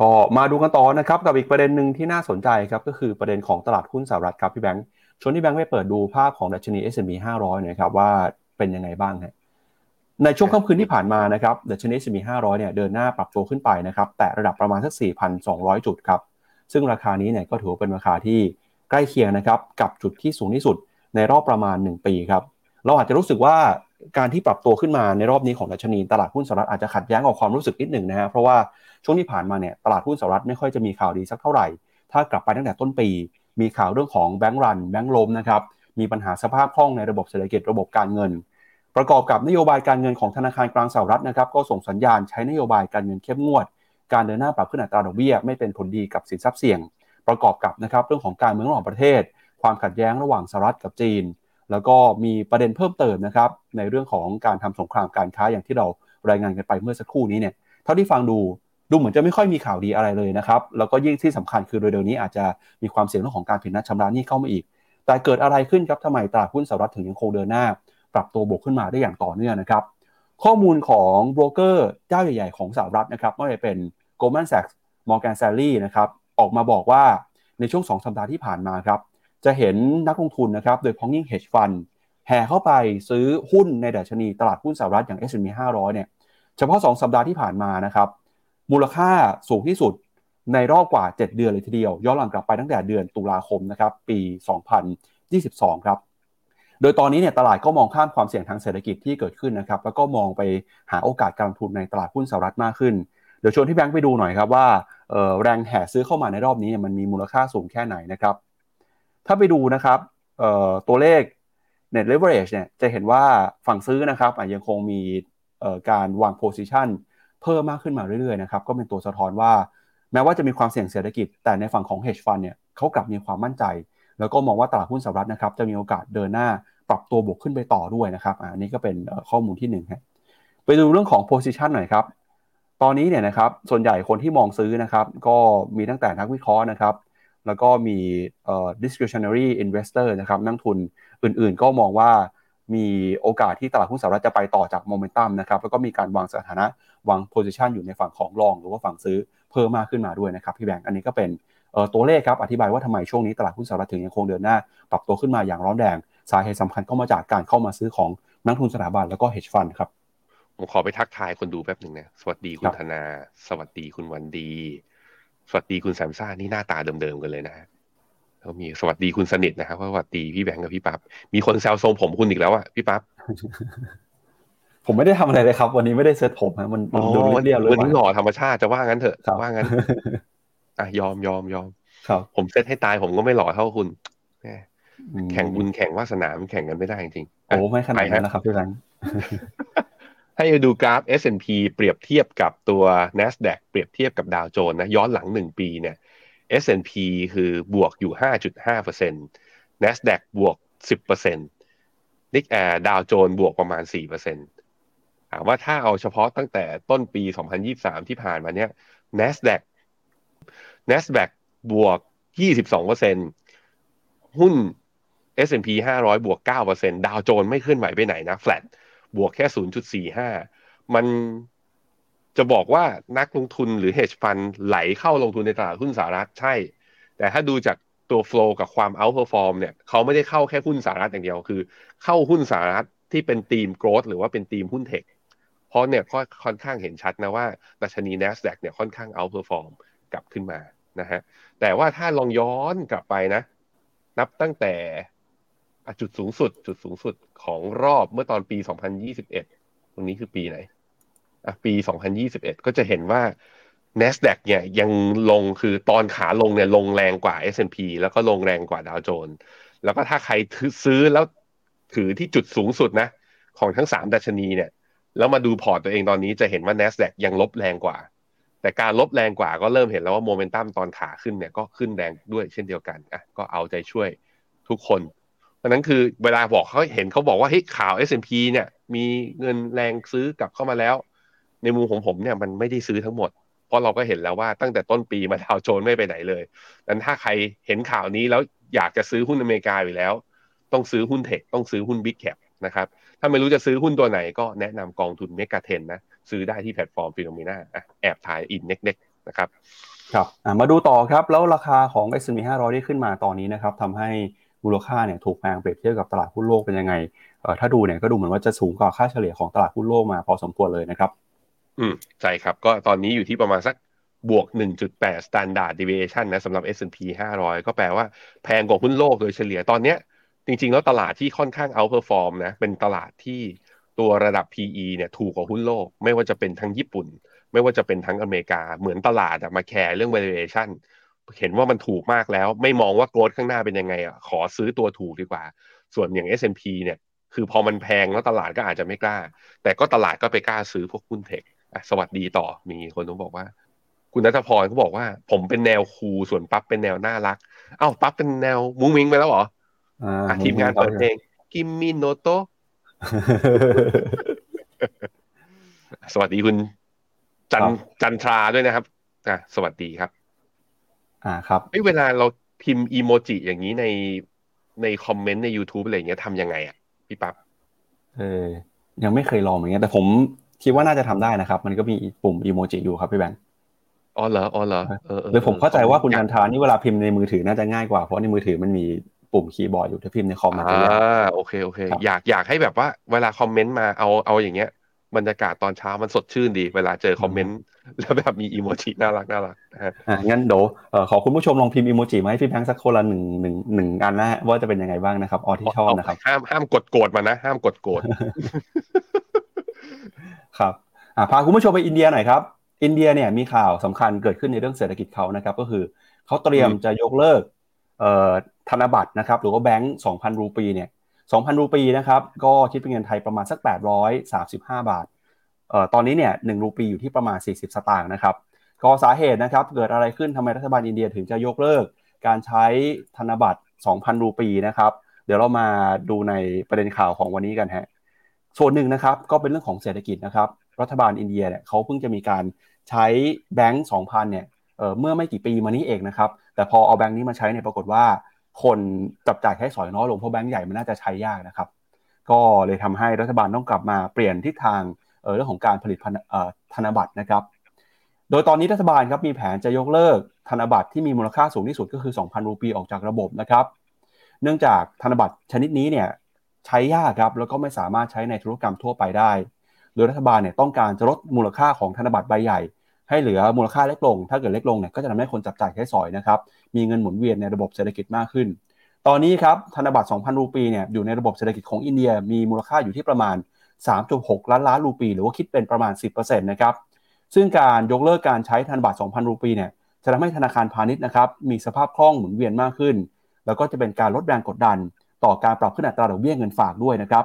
ก็มาดูกันต่อนะครับกับอีกประเด็นหนึ่งที่น่าสนใจครับก็คือประเด็นของตลาดหุ้นสหรัฐครับพี่แบงค์ชวนที่แบงค์ไปเปิดดูภาพของดัชนี S&P 500น่อยครับว่าเป็นยังไงบ้างฮะ ในช่วงค่ำคืนที่ผ่านมานะครับดัชนี S&P 500เนี่ยเดินหน้าปรับตัวขึ้นไปนะครับแต่ระดับประมาณสัก 4,200 จุดครับซึ่งราคานี้เนี่ยก็ถือเป็นราคาที่ใกล้เคียงนะครับกับจุดที่สูงที่สุดในรอบประมาณ 1 ปีครับเราอาจจะรู้สึกว่าการที่ปรับตัวขึ้นมาในรอบนี้ของดัชนี ตลาดหุ้นสหรัฐอาจจะขัดแย้งกับความรู้สึกนิดหนึ่งนะฮะเพราะว่าช่วงที่ผ่านมาเนี่ยตลาดหุ้นสหรัฐไม่ค่อยจะมีข่าวดีสักเท่าไหร่ ถ้ากลับไปตั้งแต่ต้นปี มีข่าวเรื่องของแบงก์รันแบงก์ล้มนะครับมีปัญหาสภาพคล่องในระบบเศรษฐกิจระบบการเงิน ประกอบกับนโยบายการเงินของธนาคารกลางสหรัฐนะครับก็ส่งสัญญาณใช้นโยบายการเงินเข้มงวด การเดินหน้าปรับขึ้นอัตราดอกเบี้ยไม่เป็นผลดีกับสินทรัพย์เสี่ยง ประกอบกับนะครับเรื่องของการเมืองระหว่างประเทศ ความขัดแย้งระหว่างสหรัฐกับจีน แล้วก็มีประเด็นเพิ่มเติมนะครับในเรื่องของการทำสงครามการค้าอย่างที่เรารายงานกันไปเมื่อสักครู่นี้เนี่ยเท่าที่ฟังดูดูเหมือนจะไม่ค่อยมีข่าวดีอะไรเลยนะครับแล้วก็ยิ่งที่สำคัญคือโดยเดี๋ยวนี้อาจจะมีความเสี่ยงเรื่องของการผิดนัดชำระหนี้เข้ามาอีก แต่เกิดอะไรขึ้นครับทำไมตลาดหุ้นสหรัฐถึงยังคงเดินหน้า ปรับตัวบวกขึ้นมาได้อย่างต่อเนื่องนะครับ ข้อมูลของโบรกเกอร์เจ้าใหญ่ ๆ ของสหรัฐนะครับไม่ว่าจะเป็น Goldman Sachs Morgan Stanley นะครับออกมาบอกว่าในช่วง 2 สัปดาห์ที่ผ่านมาครับ จะเห็นนักลงทุนนะครับ โดยพ้องยิ่ง hedge fund แห่เข้าไปซื้อหุ้นในดัชนีตลาดหุ้นสหรัฐอย่าง S&P 500 เนี่ย เฉพาะ 2 สัปดาห์ที่ผ่านมานะครับ มูลค่าสูงที่สุดในรอบกว่า 7 เดือนเลยทีเดียว ย้อนหลังกลับไปตั้งแต่เดือนตุลาคมนะครับ ปี 2022 ครับ โดยตอนนี้เนี่ยตลาดก็มองข้ามความเสี่ยงทางเศรษฐกิจที่เกิดขึ้นนะครับแล้วก็มองไปหาโอกาสการลงทุนในตลาดหุ้นสหรัฐมากขึ้น เดี๋ยวชวนที่แบงค์ไปดูหน่อยครับว่าแรงแห่ซื้อเข้ามาในรอบนี้มันมีมูลค่าสูงแค่ไหนนะครับถ้าไปดูนะครับตัวเลข net leverage เนี่ยจะเห็นว่าฝั่งซื้อนะครับยังคงมีการวาง position เพิ่มมากขึ้นมาเรื่อยๆนะครับก็เป็นตัวสะท้อนว่า แม้ว่าจะมีความเสี่ยงเศรษฐกิจ แต่ในฝั่งของ hedge fund เนี่ยเขากลับมีความมั่นใจ แล้วก็มองว่าตลาดหุ้นสหรัฐนะครับจะมีโอกาสเดินหน้าปรับตัวบวกขึ้นไปต่อด้วยนะครับอันนี้ก็เป็นข้อมูลที่1นึ่งไปดูเรื่องของ position หน่อยครับ ตอนนี้เนี่ยนะครับส่วนใหญ่คนที่มองซื้อนะครับก็มีตั้งแต่นักวิเคราะห์นะครับแล้วก็มี discretionary investor นะครับนักทุนอื่นๆ ก็มองว่ามีโอกาสที่ตลาดหุ้นสหรัฐจะไปต่อจากโมเมนตัมนะครับแล้วก็มีการวางสถานะวางโพซิชันอยู่ในฝั่งของรอง หรือว่าฝั่งซื้อเพิ่มมากขึ้นมาด้วยนะครับพี่แบงค์อันนี้ก็เป็น ตัวเลขครับอธิบายว่าทำไมช่วงนี้ตลาดหุ้นสหรัฐถึงยังคงเดินหน้า ปรับตัวขึ้นมาอย่างร้อนแรงสาเหตุสำคัญก็มาจากการเข้ามาซื้อของนักทุนสถาบันแล้วก็ hedge fund ครับผมขอไปทักทายคนดูแป๊บหนึ่งนะ สวัสดีคุณธนา สวัสดีคุณวันดี สวัสดีคุณแซมซ่า นี่หน้าตาเดิมๆกันเลยนะแล้วมีสวัสดีคุณสนิทนะครับสวัสดีพี่แบงค์กับพี่ปั๊บมีคนแซวทรงผมคุณอีกแล้วอะพี่ปั๊บผมไม่ได้ทำอะไรเลยครับ วันนี้ไม่ได้เซ็ตผมมันมันดูเรียบเลยวันนี้หล่อธรรมชาติจะว่างั้นเถอะว่างั้น อะยอมยอมยอมครับ ผมเซตให้ตายผมก็ไม่หล่อเท่าคุณแหมอืมแข่งบุญแข่งวาสนามันแข่งกันไม่ได้จริงๆโอ้อะไม่ขนาดไปนั้ฮะนนะครับพี่แบงค์ให้ดูกราฟ S&P เปรียบเทียบกับตัว NASDAQ เปรียบเทียบกับดาวโจนส์นะย้อนหลังหนึ่งปีเนี่ย S&P คือบวกอยู่ 5.5% NASDAQ บวก 10%นิกแอร์ดาวโจนส์บวกประมาณ 4%ถามว่าถ้าเอาเฉพาะตั้งแต่ต้นปี 2023 ที่ผ่านมาเนี่ย NASDAQ NASDAQ บวก 22%หุ้น S&P 500 บวก 9%ดาวโจนไม่เคลื่อนไหวไปไหนนะ flat บวกแค่ 0.45 มันจะบอกว่านักลงทุนหรือ hedge fund ไหลเข้าลงทุนในตลาดหุ้นสหรัฐใช่ แต่ถ้าดูจากตัว flow กับความ outperform เนี่ยเขาไม่ได้เข้าแค่หุ้นสหรัฐอย่างเดียวคือ เข้าหุ้นสหรัฐที่เป็นทีม growth หรือว่าเป็นทีมหุ้นเทคเพราะเนี่ยค่อนข้างเห็นชัดนะว่าดัชนี NASDAQ เนี่ยค่อนข้าง outperform กลับขึ้นมา นะฮะแต่ว่าถ้าลองย้อนกลับไปนะ นับตั้งแต่จุดสูงสุด จุดสูงสุดของรอบเมื่อตอนปี 2021 ตรงนี้คือปีไหนอะปี 2021 ก็จะเห็นว่า NASDAQ เนี่ยยังลงคือตอนขาลงเนี่ยลงแรงกว่า S&P แล้วก็ลงแรงกว่าดาวโจนส์แล้วก็ถ้าใครซื้อแล้วถือที่จุดสูงสุดนะ ของทั้งสามดัชนีเนี่ย แล้วมาดูพอร์ตตัวเองตอนนี้จะเห็นว่า NASDAQ ยังลบแรงกว่า แต่การลบแรงกว่าก็เริ่มเห็นแล้วว่าโมเมนตัมตอนขาขึ้นเนี่ยก็ขึ้นแรงด้วยเช่นเดียวกันอะก็เอาใจช่วยทุกคนเพราะนั้นคือเวลาบอกเขาเห็นเขาบอกว่าเฮ้ยข่าว S&P เนี่ยมีเงินแรงซื้อกลับเข้ามาแล้ว ในมุมของผมเนี่ยมันไม่ได้ซื้อทั้งหมด เพราะเราก็เห็นแล้วว่าตั้งแต่ต้นปีมาดาวโจนส์ไม่ไปไหนเลยนั้นถ้าใครเห็นข่าวนี้แล้วอยากจะซื้อหุ้นอเมริกาอยู่แล้ว ต้องซื้อหุ้น tech ต้องซื้อหุ้น big cap นะครับถ้าไม่รู้จะซื้อหุ้นตัวไหนก็แนะนำกองทุน MEGA 10นะ ซื้อได้ที่แพลตฟอร์ม Finnomena แอบขายเนียนๆนะครับครับอะมาดูต่อครับ แล้วราคาของ S&P 500 ที่ขึ้นมาตอนนี้นะครับทำให้มูลค่าเนี่ยถูกแพงเปรียบเทียบกับตลาดหุ้นโลกเป็นยังไงเอ่อถ้าดูเนี่ยก็ดูเหมือนว่าจะสูงกว่าค่าเฉลี่ยของตลาดหุ้นโลกมาพอสมควรเลยนะครับ อืมใช่ครับก็ตอนนี้อยู่ที่ประมาณสักบวก 1.8 standard deviation นะสำหรับ S&P 500 ก็แปลว่าแพงกว่าหุ้นโลกโดยเฉลี่ยตอนเนี้ยจริงๆ แล้วตลาดที่ค่อนข้าง outperform นะเป็นตลาดที่ ตัวระดับ PE เนี่ยถูกกว่าหุ้นโลก ไม่ว่าจะเป็นทั้งญี่ปุ่น ไม่ว่าจะเป็นทั้งอเมริกาเหมือนตลาดอะมาแคร์เรื่อง valuation เห็นว่ามันถูกมากแล้ว ไม่มองว่าโกรดข้างหน้าเป็นยังไงอะขอซื้อตัวถูกดีกว่า ส่วนอย่าง S&P เนี่ยคือพอมันแพงแล้วตลาดก็อาจจะไม่กล้า แต่ก็ตลาดก็ไปกล้าซื้อพวกหุ้นเทคอะสวัสดีต่อมีคนต้องบอกว่า คุณนัทพรเขาบอกว่า ผมเป็นแนวคูลส่วนปั๊บเป็นแนวน่ารัก เอ้าปั๊บเป็นแนวมุ้งมิ้งไปแล้วเหรออ่าอะทีมงานเปิดเพลงกิมมิโนโต สวัสดีคุณ จันครับจันทราด้วยนะครับอะสวัสดีครับ อ่าครับเอ้ยเวลาเราพิมพ์อีโมจิอย่างนี้ในในคอมเมนต์ใน YouTube อะไรอย่างเงี้ยทำยังไงอะพี่ปั๊บเออ ยังไม่เคยลองเหมือนกันแต่ผมคิดว่าน่าจะทำได้นะครับ มันก็มีปุ่มอีโมจิอยู่ครับพี่แบงค์อ๋อเหรออ๋อเหรอเออหรือผมเข้าใจว่าคุณอยจักนทรานี่เวลาพิมพ์ในมือถือน่าจะง่ายกว่าเพราะในมือถือมันมี ปุ่มคีย์บอร์ดอยู่ถ้าพิมพ์ในคอมมันจะยากอ่าโอเคโอเคครับอยากอยากให้แบบว่าเวลาคอมเมนต์มาเอาเอาอย่างเงี้ยบรรยากาศตอนเช้ามันสดชื่นดี เวลาเจอคอมเมนต์แล้วแบบมีอีโมจิน่ารักน่ารักนะฮะอ่างั้นเดี๋ยวเอ่อขอคุณผู้ชมลองพิมพ์อีโมจิมาให้พี่แบงค์สักคนละหนึ่งหนึ่งหนึ่งอันนะฮะว่าจะเป็นยังไงบ้างนะครับออที่ชอบนะครับห้ามห้ามกดโกรธมานะ ห้ามกดโกรธครับอ่าพาคุณผู้ชมไปอินเดียหน่อยครับ อินเดียเนี่ยมีข่าวสำคัญเกิดขึ้นในเรื่องเศรษฐกิจเขานะครับ ก็คือเขาเตรียมอืมจะยกเลิกเอ่อ ธนบัตรนะครับหรือว่าแบงก์2,000 รูปีเนี่ย2,000 รูปีนะครับก็คิดเป็นเงินไทยประมาณสัก 835 บาทเอ่อตอนนี้เนี่ย1รูปีอยู่ที่ประมาณ 40 สตางค์นะครับก็สาเหตุนะครับเกิดอะไรขึ้นทำไมรัฐบาลอินเดียถึงจะยกเลิก การใช้ธนบัตร 2,000 รูปีนะครับเดี๋ยวเรามาดูในประเด็นข่าวของวันนี้กันฮะส่วนหนึ่งนะครับก็เป็นเรื่องของเศรษฐกิจนะครับรัฐบาลอินเดียเนี่ยเขาเพิ่งจะมีการใช้แบงก์2,000เนี่ยเอ่อเมื่อไม่กี่ปีมานี้เองนะครับแต่พอเอาแบงก์นี้มาใช้เนี่ยปรากฏว่า คนจับจ่ายใช้สอยน้อยลงเพราะแบงก์ใหญ่มันน่าจะใช้ยากนะครับ ก็เลยทำให้รัฐบาลต้องกลับมาเปลี่ยนทิศทางเเรื่องของการผลิตธนบัตรนะครับ โดยตอนนี้รัฐบาลครับมีแผนจะยกเลิกธนบัตรที่มีมูลค่าสูงที่สุดก็คือ 2,000 รูปีออกจากระบบนะครับ เนื่องจากธนบัตรชนิดนี้เนี่ยใช้ยากครับแล้วก็ไม่สามารถใช้ในธุรกรรมทั่วไปได้ โดยรัฐบาลเนี่ยต้องการจะลดมูลค่าของธนบัตรใบใหญ่ ให้เหลือมูลค่าเล็กลง ถ้าเกิดเล็กลงเนี่ยก็จะทำให้คนจับจ่ายใช้สอยนะครับ มีเงินหมุนเวียนในระบบเศรษฐกิจมากขึ้น ตอนนี้ครับธนบัตร 2,000 รูปีเนี่ยอยู่ในระบบเศรษฐกิจของอินเดีย มีมูลค่าอยู่ที่ประมาณ 3.6 ล้านล้านรูปี หรือว่าคิดเป็นประมาณ 10%นะครับซึ่งการยกเลิกการใช้ธนบัตร 2,000 รูปีเนี่ยจะทำให้ธนาคารพาณิชย์นะครับมีสภาพคล่องหมุนเวียนมากขึ้น แล้วก็จะเป็นการลดแรงกดดัน ต่อการปรับขึ้นอัตราดอกเบี้ยเงินฝากด้วยนะครับ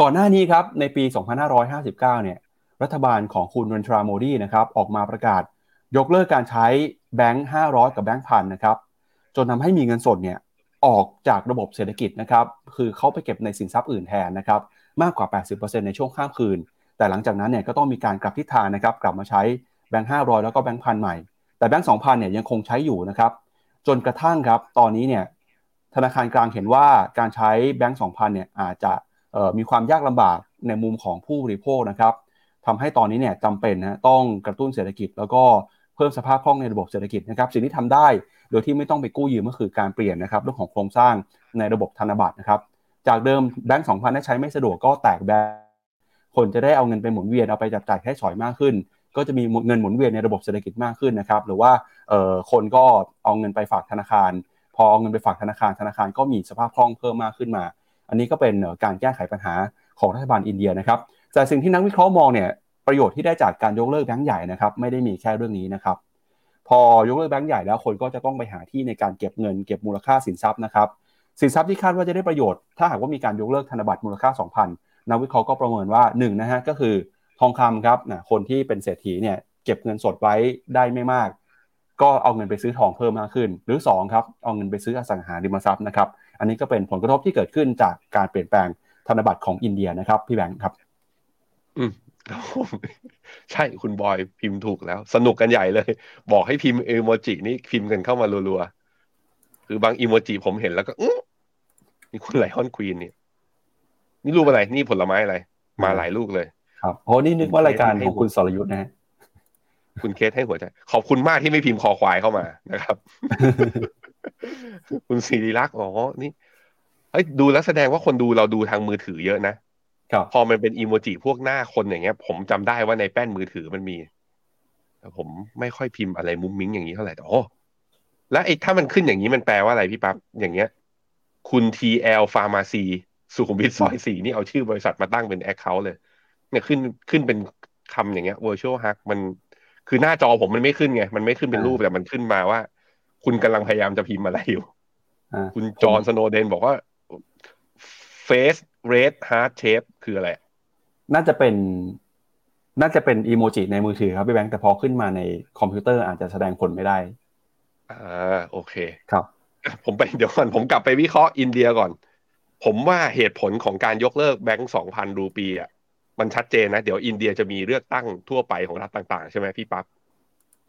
ก่อนหน้านี้ครับในปี 2559 เนี่ย รัฐบาลของคุณรันทราโมดีนะครับออกมาประกาศ ยกเลิกการใช้แบงค์500 กับแบงค์พันนะครับจนทำให้มีเงินสดเนี่ยออกจากระบบเศรษฐกิจนะครับคือเขาไปเก็บในสินทรัพย์อื่นแทนนะครับมากกว่า 80%ในช่วงข้ามคืน แต่หลังจากนั้นเนี่ยก็ต้องมีการกลับทิศทางนะครับกลับมาใช้แบงค์500 แล้วก็แบงค์พันใหม่ แต่แบงค์2,000เนี่ยยังคงใช้อยู่นะครับจนกระทั่งครับตอนนี้เนี่ยธนาคารกลางเห็นว่าการใช้แบงค์2,000เนี่ยอาจจะมีความยากลำบากในมุมของผู้บริโภคนะครับ ทำให้ตอนนี้เนี่ยจำเป็นนะต้องกระตุ้นเศรษฐกิจ แล้วก็เพิ่มสภาพคล่องในระบบเศรษฐกิจนะครับสิ่งที่ทำได้โดยที่ไม่ต้องไปกู้ยืมก็คือการเปลี่ยนนะครับเรื่องของโครงสร้างในระบบธนบัตรนะครับจากเดิมแบงก์สองพันใช้ไม่สะดวกก็แตกแบงก์คนจะได้เอาเงินไปหมุนเวียนเอาไปจับจ่ายใช้สอยมากขึ้น ก็จะมีเงินหมุนเวียนในระบบเศรษฐกิจมากขึ้นนะครับหรือว่าคนก็เอาเงินไปฝากธนาคาร พอเอาเงินไปฝากธนาคารธนาคารก็มีสภาพคล่องเพิ่มมากขึ้นมา อันนี้ก็เป็นการแก้ไขปัญหาของรัฐบาลอินเดียนะครับ แต่สิ่งที่นักวิเคราะห์มองเนี่ยประโยชน์ที่ได้จากการยกเลิกแบงก์ใหญ่นะครับไม่ได้มีแค่เรื่องนี้นะครับพอยกเลิกแบงก์ใหญ่แล้วคนก็จะต้องไปหาที่ในการเก็บเงิน เก็บมูลค่าสินทรัพย์นะครับสินทรัพย์ที่คาดว่าจะได้ประโยชน์ถ้าหากว่ามีการยกเลิกธนบัตรมูลค่า 2,000นักวิเคราะห์ก็ประเมินว่า1นะฮะก็คือทองคำครับนะคนที่เป็นเศรษฐีเนี่ยเก็บเงินสดไว้ได้ไม่มาก ก็เอาเงินไปซื้อทองเพิ่มมากขึ้น หรือ2ครับเอาเงินไปซื้ออสังหาริมทรัพย์นะครับอันนี้ก็เป็นผลกระทบที่เกิดขึ้นจากการเปลี่ยนแปลงธนบัตรของอินเดียนะครับพี่แบงค์ครับ อืมใช่คุณบอยพิมพ์ถูกแล้ว สนุกกันใหญ่เลย บอกให้พิมพ์อีโมจินี่พิมพ์กันเข้ามารัวๆคือบางอีโมจิผมเห็นแล้วก็อื้นี่คุณไลออนควีนเนี่ย นี่รูปอะไร นี่ผลไม้อะไร มาหลายลูกเลย ครับโอ้นี่นึกว่ารายการของคุณสรยุทธ์นะฮะคุณเคสให้หัวใจ ขอบคุณมากที่ไม่พิมพ์คอควายเข้ามานะครับ คุณศิริลักษ์อ๋อนี่เฮ้ยดูแล้วแสดงว่าคนดูเราดูทางมือถือเยอะนะ พอมันเป็นอีโมจิพวกหน้าคนอย่างเงี้ย ผมจำได้ว่าในแป้นมือถือมันมีแต่ผมไม่ค่อยพิมพ์อะไรมุ้งมิ้งอย่างนี้เท่าไหร่แต่โอ้แล้วไอ้ถ้ามันขึ้นอย่างนี้มันแปลว่าอะไรพี่ปั๊บอย่างเงี้ย คุณ TL Pharmacy สุขุมวิทซอยสี่นี่เอาชื่อบริษัทมาตั้งเป็นแอคเคาท์เลย เนี่ยขึ้นขึ้นเป็นคำอย่างเงี้ย virtual hug มันคือหน้าจอผมมันไม่ขึ้นไง มันไม่ขึ้นเป็นรูปแต่มันขึ้นมาว่า คุณกำลังพยายามจะพิมพ์อะไรอยู่คุณจอห์นสโนเดนบอกว่า face red heart shape คืออะไร น่าจะเป็น น่าจะเป็นอีโมจิในมือถือครับพี่แบงค์แต่พอขึ้นมาในคอมพิวเตอร์อาจจะแสดงผลไม่ได้ อ่าโอเค ครับ ผมไปเดี๋ยวก่อนผมกลับไปวิเคราะห์อินเดียก่อน ผมว่าเหตุผลของการยกเลิกแบงก์สองพันรูปีอะมันชัดเจนนะ เดี๋ยวอินเดียจะมีเลือกตั้งทั่วไปของรัฐต่างๆ ใช่ไหมพี่ปั๊บ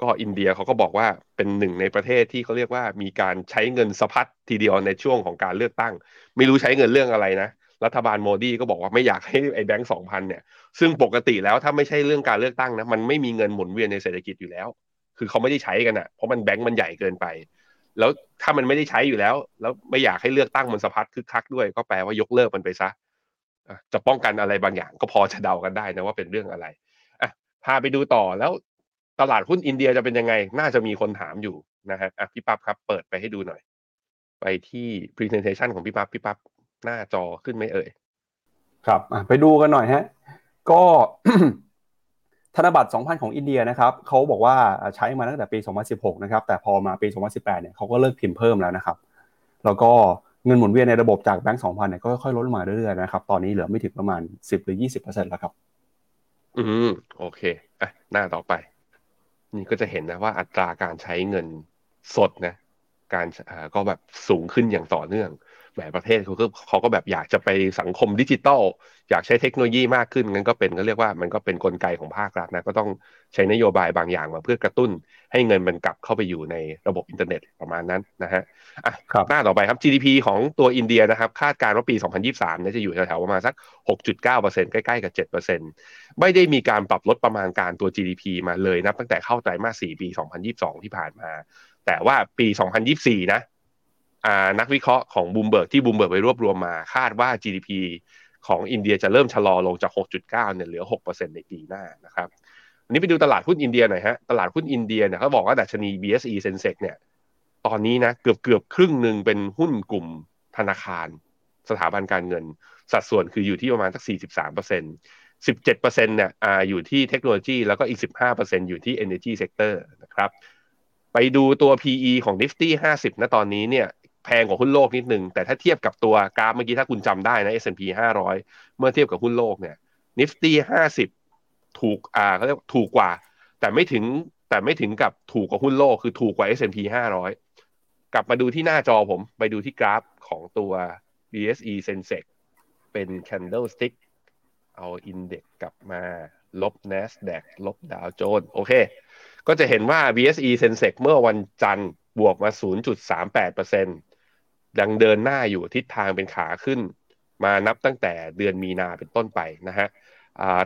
ก็อินเดียเขาก็บอกว่าเป็นหนึ่งในประเทศที่เขาเรียกว่ามีการใช้เงินสะพัดทีเดียวในช่วงของการเลือกตั้ง ไม่รู้ใช้เงินเรื่องอะไรนะ รัฐบาลโมดีก็บอกว่าไม่อยากให้ไอ้แบงก์สองพันเนี่ย ซึ่งปกติแล้วถ้าไม่ใช่เรื่องการเลือกตั้งนะมันไม่มีเงินหมุนเวียนในเศรษฐกิจอยู่แล้ว คือเขาไม่ได้ใช้กันอะ่ะเพราะมันแบงก์มันใหญ่เกินไป แล้วถ้ามันไม่ได้ใช้อยู่แล้ว แล้วไม่อยากให้เลือกตั้งมันสะพัดคึกคักด้วยก็แปลว่ายกเลิกมันไปซะจะป้องกันอะไรบางอย่างก็พอจะเดากันได้นะว่าเป็นเรื่องอะไรอะพาไปดูต่อแล้ว ตลาดหุ้นอินเดียจะเป็นยังไง น่าจะมีคนถามอยู่นะฮะอะพี่ปั๊บครับ เปิดไปให้ดูหน่อย ไปที่ presentation ของพี่ปั๊บพี่ปั๊บหน้าจอขึ้นไหมเอ่ย ครับไปดูกันหน่อยฮะ ก็ธนบัตร 2,000 ของอินเดียนะครับเขาบอกว่าใช้มาตั้งแต่ปี 2016 นะครับ แต่พอมาปี 2018 เนี่ยเขาก็เลิกพิมพ์เพิ่มแล้วนะครับ แล้วก็เงินหมุนเวียนในระบบจากแบงก์ 2,000 เนี่ยก็ค่อยๆลดลงมาเรื่อยๆนะครับ ตอนนี้เหลือไม่ถึงประมาณ 10 หรือ 20%แล้วครับ อืม โอเคอะหน้าต่อไป นี่ก็จะเห็นนะว่าอัตราการใช้เงินสดนะ การก็แบบสูงขึ้นอย่างต่อเนื่อง หลายประเทศเขาก็เขาก็แบบอยากจะไปสังคมดิจิตอลอยากใช้เทคโนโลยีมากขึ้นงั้นก็เป็นก็เรียกว่ามันก็เป็นกลไกของภาครัฐนะก็ต้องใช้นโยบายบางอย่างมาเพื่อกระตุ้น ให้เงินมันกลับเข้าไปอยู่ในระบบอินเทอร์เน็ตประมาณนั้นนะฮะอะหน้าต่อไปครับ GDP ของตัวอินเดียนะครับ คาดการณ์ว่าปี 2023เนี่ยจะอยู่แถวๆประมาณสัก 6.9%ใกล้ๆกับ 7%ไม่ได้มีการปรับลดประมาณการตัว GDP มาเลยนะตั้งแต่เข้าไตรมาส 4 ปี 2022 ที่ผ่านมา แต่ว่าปี 2024 นะ นักวิเคราะห์ของบูมเบิร์กที่บูมเบิร์กไปรวบรวมมา คาดว่า GDP ของอินเดียจะเริ่มชะลอลงจาก 6.9 เนี่ยเหลือ 6%ในปีหน้านะครับวันนี้ไปดูตลาดหุ้นอินเดียหน่อยฮะ ตลาดหุ้นอินเดียเนี่ยเขาบอกว่าดัชนี BSE Sensex เนี่ย ตอนนี้นะเกือบเกือบครึ่งหนึ่งเป็นหุ้นกลุ่มธนาคาร สถาบันการเงิน สัดส่วนคืออยู่ที่ประมาณสัก 43% 17%เนี่ยออยู่ที่เทคโนโลยีแล้วก็อีก15%อยู่ที่ Energy Sector นะครับ ไปดูตัว PE ของ Nifty 50นะตอนนี้เนี่ย แพงกว่าหุ้นโลกนิดนึง แต่ถ้าเทียบกับตัวกราฟเมื่อกี้ถ้าคุณจำได้นะ S&P 500 เมื่อเทียบกับหุ้นโลกเนี่ย Nifty 50ถูกอ่าเขาเรียกถูกกว่า แต่ไม่ถึงแต่ไม่ถึงกับถูกกว่าหุ้นโลกคือถูกกว่า S&P 500 กลับมาดูที่หน้าจอผมไปดูที่กราฟของตัว BSE Sensex เป็น candlestick เอาอินเด็กกลับมาลบ NASDAQ ลบดาวโจนส์โอเค ก็จะเห็นว่า BSE Sensex เมื่อวันจันทร์บวกมา 0.38% ยังเดินหน้าอยู่ทิศทางเป็นขาขึ้น มานับตั้งแต่เดือนมีนาเป็นต้นไปนะฮะ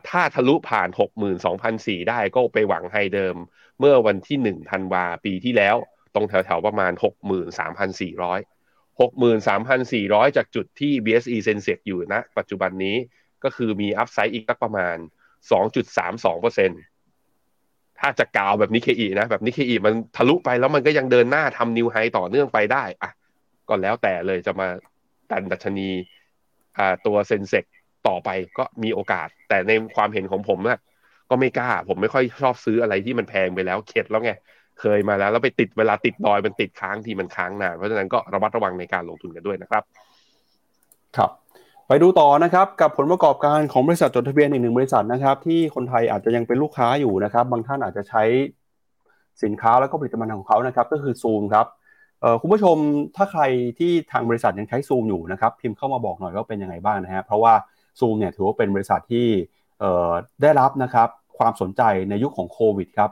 ถ้าทะลุผ่าน 62,004 ได้ก็ไปหวังไฮเดิม เมื่อวันที่ 1 ธันวาปีที่แล้ว ตรงแถวๆประมาณ 63,400 63,400 จากจุดที่ BSE Sensex อยู่นะ ปัจจุบันนี้ก็คือมี upside อีกสักประมาณ 2.32%ถ้าจะกาวแบบนิเคอีนะ แบบนิเคอีมันทะลุไปแล้วมันก็ยังเดินหน้าทำ new high ต่อเนื่องไปได้อะ ก็แล้วแต่เลยจะมาดันดัชนีอ่าตัว Sensex ต่อไปก็มีโอกาส แต่ในความเห็นของผมนะก็ไม่กล้า ผมไม่ค่อยชอบซื้ออะไรที่มันแพงไปแล้วเข็ดแล้วไงเคยมาแล้วแล้วไปติดเวลาติดดอยมันติดค้างที่มันค้างนานเพราะฉะนั้นก็ระมัดระวังในการลงทุนกันด้วยนะครับ ครับ ไปดูต่อนะครับกับผลประกอบการของบริษัทจดทะเบียนอีกหนึ่งบริษัทนะครับ ที่คนไทยอาจจะยังเป็นลูกค้าอยู่นะครับ บางท่านอาจจะใช้สินค้าแล้วก็ผลิตภัณฑ์ของเขานะครับ ก็คือซูมครับ คุณผู้ชมถ้าใครที่ทางบริษัทยังใช้ซูมอยู่นะครับพิมพ์เข้ามาบอกหน่อยว่าเป็นยังไงบ้างนะฮะเพราะว่าซูมเนี่ยถือว่าเป็นบริษัทที่ได้รับนะครับความสนใจในยุคขของโควิดครับ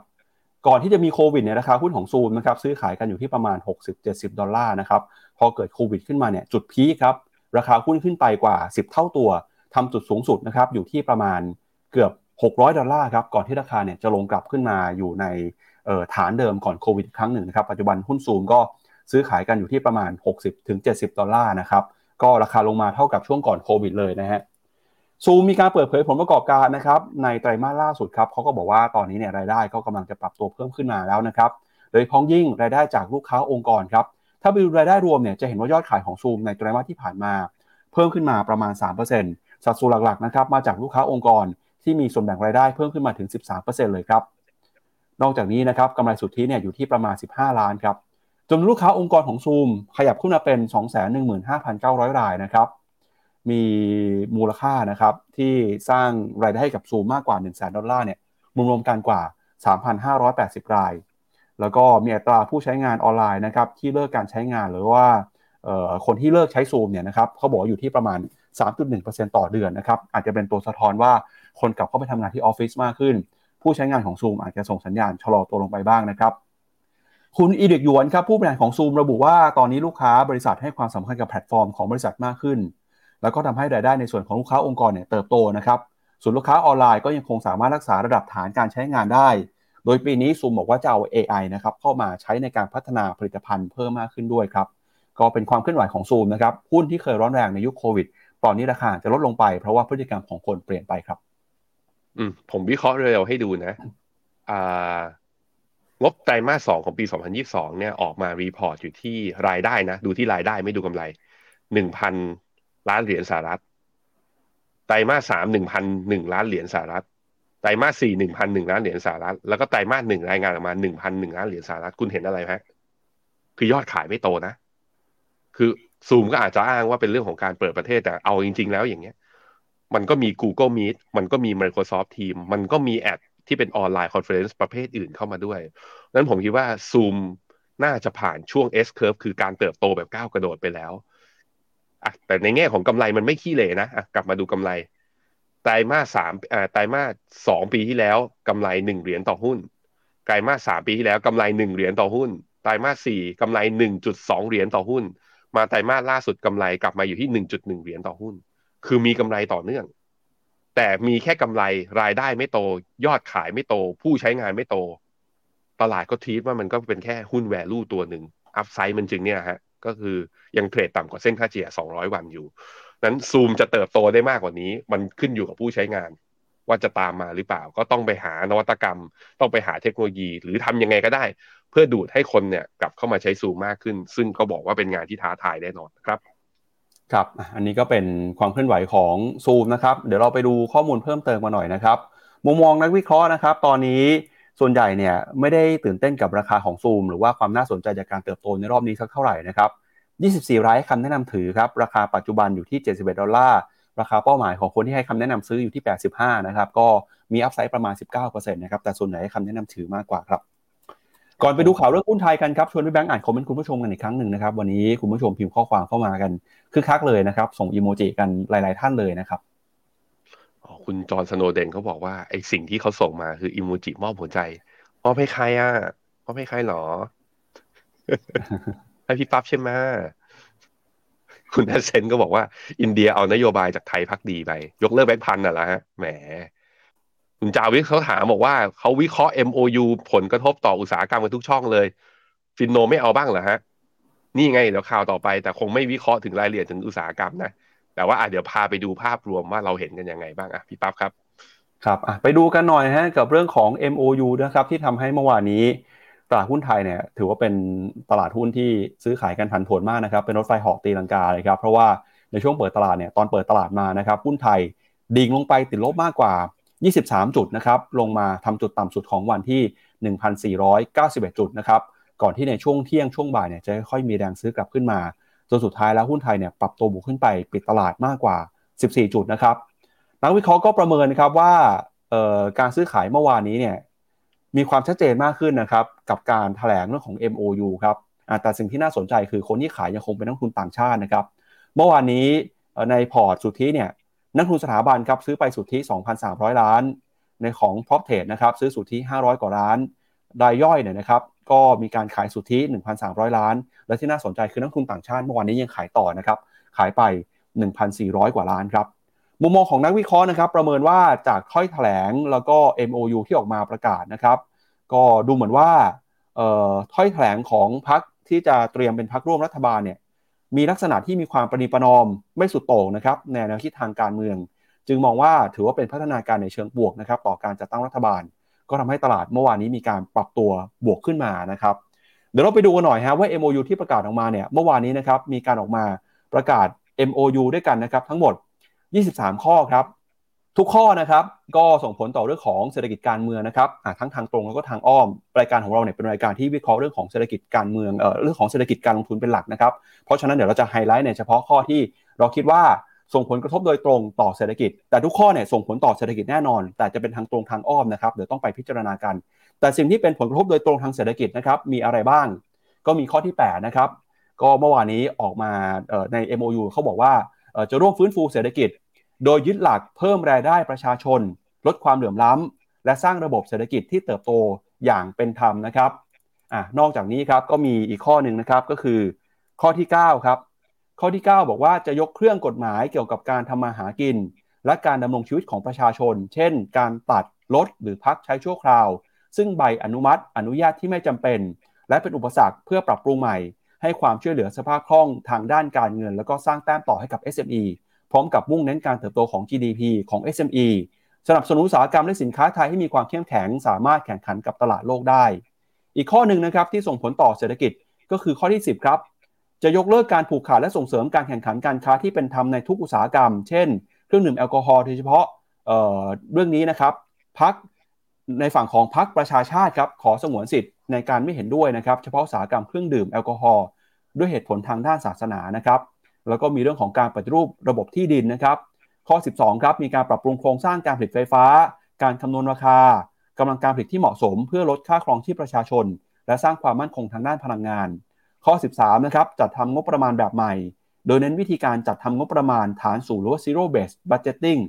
ก่อนที่จะมีโควิดเนี่ยราคาหุ้นของซูมนะครับซื้อขายกันอยู่ที่ประมาณ 60-70 ดอลลาร์นะครับพอเกิดโควิดขึ้นมาเนี่ยจุดพีครับราคาหุ้นขึ้นไปกว่า 10 เท่าตัวทำจุดสูงสุดนะครับอยู่ที่ประมาณเกือบ 600 ดอลลาร์ครับก่อนที่ราคาเนี่ยจะลงกลับขึ้นมาอยู่ในฐานเดิมก่อนโควิดครั้งหนึ่งนะครับปัจจุบันหุ้นซูมก็ ซื้อขายกันอยู่ที่ประมาณ 60-70 ดอลลาร์นะครับ ก็ราคาลงมาเท่ากับช่วงก่อนโควิดเลยนะฮะซูมมีการเปิดเผยผลประกอบการนะครับในไตรมาสล่าสุดครับเขาก็บอกว่าตอนนี้เนี่ยรายได้ก็กำลังจะปรับตัวเพิ่มขึ้นมาแล้วนะครับ โดยพ้องยิ่งรายได้จากลูกค้าองค์กรครับ ถ้าไปดูรายได้รวมเนี่ยจะเห็นว่ายอดขายของซูมในไตรมาสที่ผ่านมา เพิ่มขึ้นมาประมาณ 3%สัดส่วนหลักๆนะครับมาจากลูกค้าองค์กรที่มีส่วนแบ่งรายได้เพิ่มขึ้นมาถึง 13%เลยครับ นอกจากนี้นะครับกำไรสุทธิเนี่ยอยู่ที่ประมาณ 15 ล้านครับ จนลูกค้าองค์กรของซูมขยับขึ้นมาเป็น 215,900 รายนะครับ มีมูลค่านะครับที่สร้างรายได้ให้กับซูมมากกว่า 1 0 0 0 0แดอลลาร์เนี่ยรวมกันกว่า 3,580 ราย แล้วก็มีอัตราผู้ใช้งานออนไลน์นะครับที่เลิกการใช้งานหรือว่าคนที่เลิกใช้ซูมเนี่ยนะครับเขาบอกอยู่ที่ประมาณ 3.1%ต่อเดือนนะครับอาจจะเป็นตัวสะท้อนว่าคนกลับเข้าไปทำงานที่ออฟฟิศมากขึ้น ผู้ใช้งานของซูมอาจจะส่งสัญญาณชะลอตัวลงไปบ้างนะครับ คุณอีเด็กยวนครับผู้บริหารของซูมระบุว่าตอนนี้ลูกค้าบริษัทให้ความสำคัญกับแพลตฟอร์มของบริษัทมากขึ้น แล้วก็ทำให้รายได้ในส่วนของลูกค้าองค์กรเนี่ยเติบโตนะครับส่วนลูกค้าออนไลน์ก็ยังคงสามารถรักษาระดับฐานการใช้งานได้ โดยปีนี้ซูมบอกว่าจะเอา AI นะครับเข้ามาใช้ในการพัฒนาผลิตภัณฑ์เพิ่มมากขึ้นด้วยครับก็เป็นความเคลื่อนไหวของซูมนะครับหุ้นที่เคยร้อนแรงในยุคโควิดตอนนี้ราคาจะลดลงไปเพราะว่าพฤติกรรมของคนเปลี่ยนไปครับ อืมผมวิเคราะห์เร็วให้ดูนะ อ่า งบไตรมาสสองของปี 2022 เนี่ยออกมา report อยู่ที่รายได้นะ ดูที่รายได้ไม่ดูกำไร 1,000 ล้านเหรียญสหรัฐ ไตรมาสสามหนึ่งพันหนึ่งล้านเหรียญสหรัฐ ไตรมาสสี่หนึ่งพันหนึ่งล้านเหรียญสหรัฐ แล้วก็ไตรมาสหนึ่งรายงานออกมาหนึ่งพันหนึ่งล้านเหรียญสหรัฐ คุณเห็นอะไรไหมคือยอดขายไม่โตนะ คือซูมก็อาจจะอ้างว่าเป็นเรื่องของการเปิดประเทศแต่เอาจริง ๆ แล้วอย่างเงี้ย มันก็มี Google Meet มันก็มี Microsoft Teams มันก็มีแอป ที่เป็น online conference ประเภทอื่นเข้ามาด้วยนั้นผมคิดว่าซูมน่าจะผ่านช่วง S curve คือการเติบโตแบบก้าวกระโดดไปแล้วอะแต่ในแง่ของกำไรมันไม่ขี้เหร่นะอะกลับมาดูกำไรไตรมาสสามอ่าไตรมาสสองปีที่แล้วกำไรหนึ่งเหรียญต่อหุ้นไตรมาสสามปีที่แล้วกำไรหนึ่งเหรียญต่อหุ้นไตรมาสสี่กำไรหนึ่งจุดสองเหรียญต่อหุ้น มาไตรมาสล่าสุดกำไรกลับมาอยู่ที่หนึ่งจุดหนึ่งเหรียญต่อหุ้น คือมีกำไรต่อเนื่อง แต่มีแค่กำไรรายได้ไม่โต ยอดขายไม่โต ผู้ใช้งานไม่โต ตลาดก็ทีทว่ามันก็เป็นแค่หุ้นแวลูตัวหนึ่งอัพไซด์มันจึงเนี่ยฮะก็คือยังเทรดต่ำกว่าเส้นค่าเฉลี่ย 200 วันอยู่ นั้นซูมจะเติบโตได้มากกว่านี้ มันขึ้นอยู่กับผู้ใช้งาน ว่าจะตามมาหรือเปล่า ก็ต้องไปหานวัตกรรม ต้องไปหาเทคโนโลยี หรือทำยังไงก็ได้ เพื่อดูดให้คนเนี่ยกลับเข้ามาใช้ซูมมากขึ้น ซึ่งก็บอกว่าเป็นงานที่ท้าทายแน่นอนครับ ครับ อันนี้ก็เป็นความเคลื่อนไหวของซูมนะครับ เดี๋ยวเราไปดูข้อมูลเพิ่มเติมมาหน่อยนะครับ มุมมองนักวิเคราะห์นะครับ ตอนนี้ส่วนใหญ่เนี่ยไม่ได้ตื่นเต้นกับราคาของซูมหรือว่าความน่าสนใจจากการเติบโตในรอบนี้สักเท่าไหร่นะครับ 24 รายคำแนะนำถือครับ ราคาปัจจุบันอยู่ที่ 71 ดอลลาร์ ราคาเป้าหมายของคนที่ให้คำแนะนำซื้ออยู่ที่ 85 นะครับ ก็มีอัพไซด์ประมาณ 19%นะครับ แต่ส่วนใหญ่ให้คำแนะนำถือมากกว่าครับ ก่อนไปดูข่าวเรื่องหุ้นไทยกันครับชวนพี่แบงค์อ่านคอมเมนต์คุณผู้ชมกันอีกครั้งหนึ่งนะครับวันนี้คุณผู้ชมพิมพ์ข้อความเข้ามากันคึกคักเลยนะครับ ส่งอีโมจิกันหลาย ๆ ท่านเลยนะครับคุณจอห์นสโนเดนเขาบอกว่าไอสิ่งที่เขาส่งมาคืออิโมจิมอบหัวใจมอบให้ใครอะมอบใหใครหรอให้พี่ปั๊บใช่ไหมคุณแอสเซนก็บอกว่า อินเดียเอานโยบายจากไทยพักดีไป ยกเลิกแบงค์พันน่ะละฮะแหม คุณจาวิทเขาถามบอกว่าเขาวิเคราะห์ MOU ผลกระทบต่ออุตสาหกรรมกันทุกช่องเลย ฟินโนไม่เอาบ้างเหรอฮะ นี่ไงเดี๋ยวข่าวต่อไป แต่คงไม่วิเคราะห์ถึงรายละเอียดถึงอุตสาหกรรมนะ แต่ว่าอะเดี๋ยวพาไปดูภาพรวมว่าเราเห็นกันยังไงบ้างอะพี่ปั๊บครับ ครับไปดูกันหน่อยฮะกับเรื่องของ MOU นะครับที่ทำให้เมื่อวานนี้ตลาดหุ้นไทยเนี่ยถือว่าเป็นตลาดหุ้นที่ซื้อขายกันผันผวนมากนะครับเป็นรถไฟหอกตีลังกาเลยครับเพราะว่าในช่วงเปิดตลาดเนี่ยตอนเปิดตลาดมานะครับหุ้นไทยดิ่งลงไปติดลบมากกว่า 23 จุดนะครับลงมาทำจุดต่ำสุดของวันที่ 1,491 จุดนะครับก่อนที่ในช่วงเที่ยงช่วงบ่ายเนี่ยจะค่อยมีแรงซื้อกลับขึ้นมาจนสุดท้ายแล้วหุ้นไทยเนี่ยปรับตัวบวกขึ้นไปปิดตลาดมากกว่า 14 จุดนะครับนักวิเคราะห์ก็ประเมินครับว่าการซื้อขายเมื่อวานนี้เนี่ยมีความชัดเจนมากขึ้นนะครับกับการถแถลงเรื่องของ MOU ครับแต่สิ่งที่น่าสนใจคือคนที่ขายยังคงเป็นนักทุนต่างชาตินะครับ เมื่อวานนี้ในพอร์ตสุทธิเนี่ย นักทุนสถาบันครับซื้อไปสุทธิ 2,300 ล้าน ในของ prop trade นะครับซื้อสุทธิ 500 กว่าล้านรายย่อยเนี่ยนะครับก็มีการขายสุทธิ 1,300 ล้าน และที่น่าสนใจคือนักทุนต่างชาติเมื่อวานนี้ยังขายต่อนะครับขายไป 1,400 กว่าล้านครับมุมมองของนักวิเคราะห์นะครับประเมินว่าจากถ้อยแถลงแล้วก็ MOU ที่ออกมาประกาศนะครับก็ดูเหมือนว่าถ้อยแถลงของพรรคที่จะเตรียมเป็นพรรคร่วมรัฐบาลเนี่ย มีลักษณะที่มีความประนีประนอมไม่สุดโต่งนะครับในแนวคิดทางการเมือง จึงมองว่าถือว่าเป็นพัฒนาการในเชิงบวกนะครับ ต่อการจัดตั้งรัฐบาล ก็ทำให้ตลาดเมื่อวานนี้มีการปรับตัวบวกขึ้นมานะครับ เดี๋ยวเราไปดูกันหน่อยฮะว่า MOU ที่ประกาศออกมาเนี่ยเมื่อวานนี้นะครับมีการออกมาประกาศ MOU ด้วยกันนะครับทั้งหมด 23 ข้อครับ ทุกข้อนะครับก็ส่งผลต่อเรื่องของเศรษฐกิจการเมืองนะครับทั้งทางตรงแล้วก็ทางอ้อม รายการของเราเนี่ยเป็นรายการที่วิเคราะห์เรื่องของเศรษฐกิจการเมืองเอ่อเรื่องของเศรษฐกิจการลงทุนเป็นหลักนะครับ เพราะฉะนั้นเดี๋ยวเราจะไฮไลท์ในเฉพาะข้อที่เราคิดว่าส่งผลกระทบโดยตรงต่อเศรษฐกิจ แต่ทุกข้อเนี่ยส่งผลต่อเศรษฐกิจแน่นอน แต่จะเป็นทางตรงทางอ้อมนะครับเดี๋ยวต้องไปพิจารณากัน แต่สิ่งที่เป็นผลกระทบโดยตรงทางเศรษฐกิจนะครับมีอะไรบ้าง ก็มีข้อที่8นะครับก็เมื่อวานนี้ออกมาใน MOU เขาบอกว่าจะร่วมฟื้นฟูเศรษฐกิจ โดยยึดหลักเพิ่มรายได้ประชาชน ลดความเหลื่อมล้ำและสร้างระบบเศรษฐกิจที่เติบโตอย่างเป็นธรรมนะครับอ่านอกจากนี้ครับก็มีอีกข้อหนึ่งนะครับก็คือ ข้อที่9ครับข้อที่ 9 บอกว่าจะยกเครื่องกฎหมายเกี่ยวกับการทำมาหากิน และการดำรงชีวิตของประชาชน เช่น การตัดลดหรือพักใช้ชั่วคราว ซึ่งใบอนุมัติ อนุญาตที่ไม่จำเป็น และเป็นอุปสรรคเพื่อปรับปรุงใหม่ ให้ความช่วยเหลือสภาพคล่องทางด้านการเงิน แล้วก็สร้างแต้มต่อให้กับ SME พร้อมกับมุ่งเน้นการเติบโตของ GDP ของ SME สนับสนุนอุตสาหกรรมและสินค้าไทยให้มีความเข้มแข็งสามารถแข่งขันกับตลาดโลกได้ อีกข้อหนึ่งนะครับที่ส่งผลต่อเศรษฐกิจก็คือข้อที่ 10 ครับ จะยกเลิกการผูกขาดและส่งเสริมการแข่งขันการค้าที่เป็นธรรมในทุกอุตสาหกรรม เช่น เครื่องดื่มแอลกอฮอล์โดยเฉพาะเเรื่องนี้นะครับพักในฝั่งของพักประชาชาติครับขอสงวนสิทธิ์ในการไม่เห็นด้วยนะครับเฉพาะอุตสาหกรรมเครื่องดื่มแอลกอฮอล์ด้วยเหตุผลทางด้านศาสนานะครับ แล้วก็มีเรื่องของการปฏิรูประบบที่ดินนะครับ ข้อ 12 ครับ มีการปรับปรุงโครงสร้างการผลิตไฟฟ้า การคำนวณราคา กำลังการผลิตที่เหมาะสม เพื่อลดค่าครองที่ประชาชน และสร้างความมั่นคงทางด้านพลังงาน ข้อ 13 นะครับ จัดทำงบประมาณแบบใหม่ โดยเน้นวิธีการจัดทำงบประมาณฐานสู่หรือว่า zero based budgeting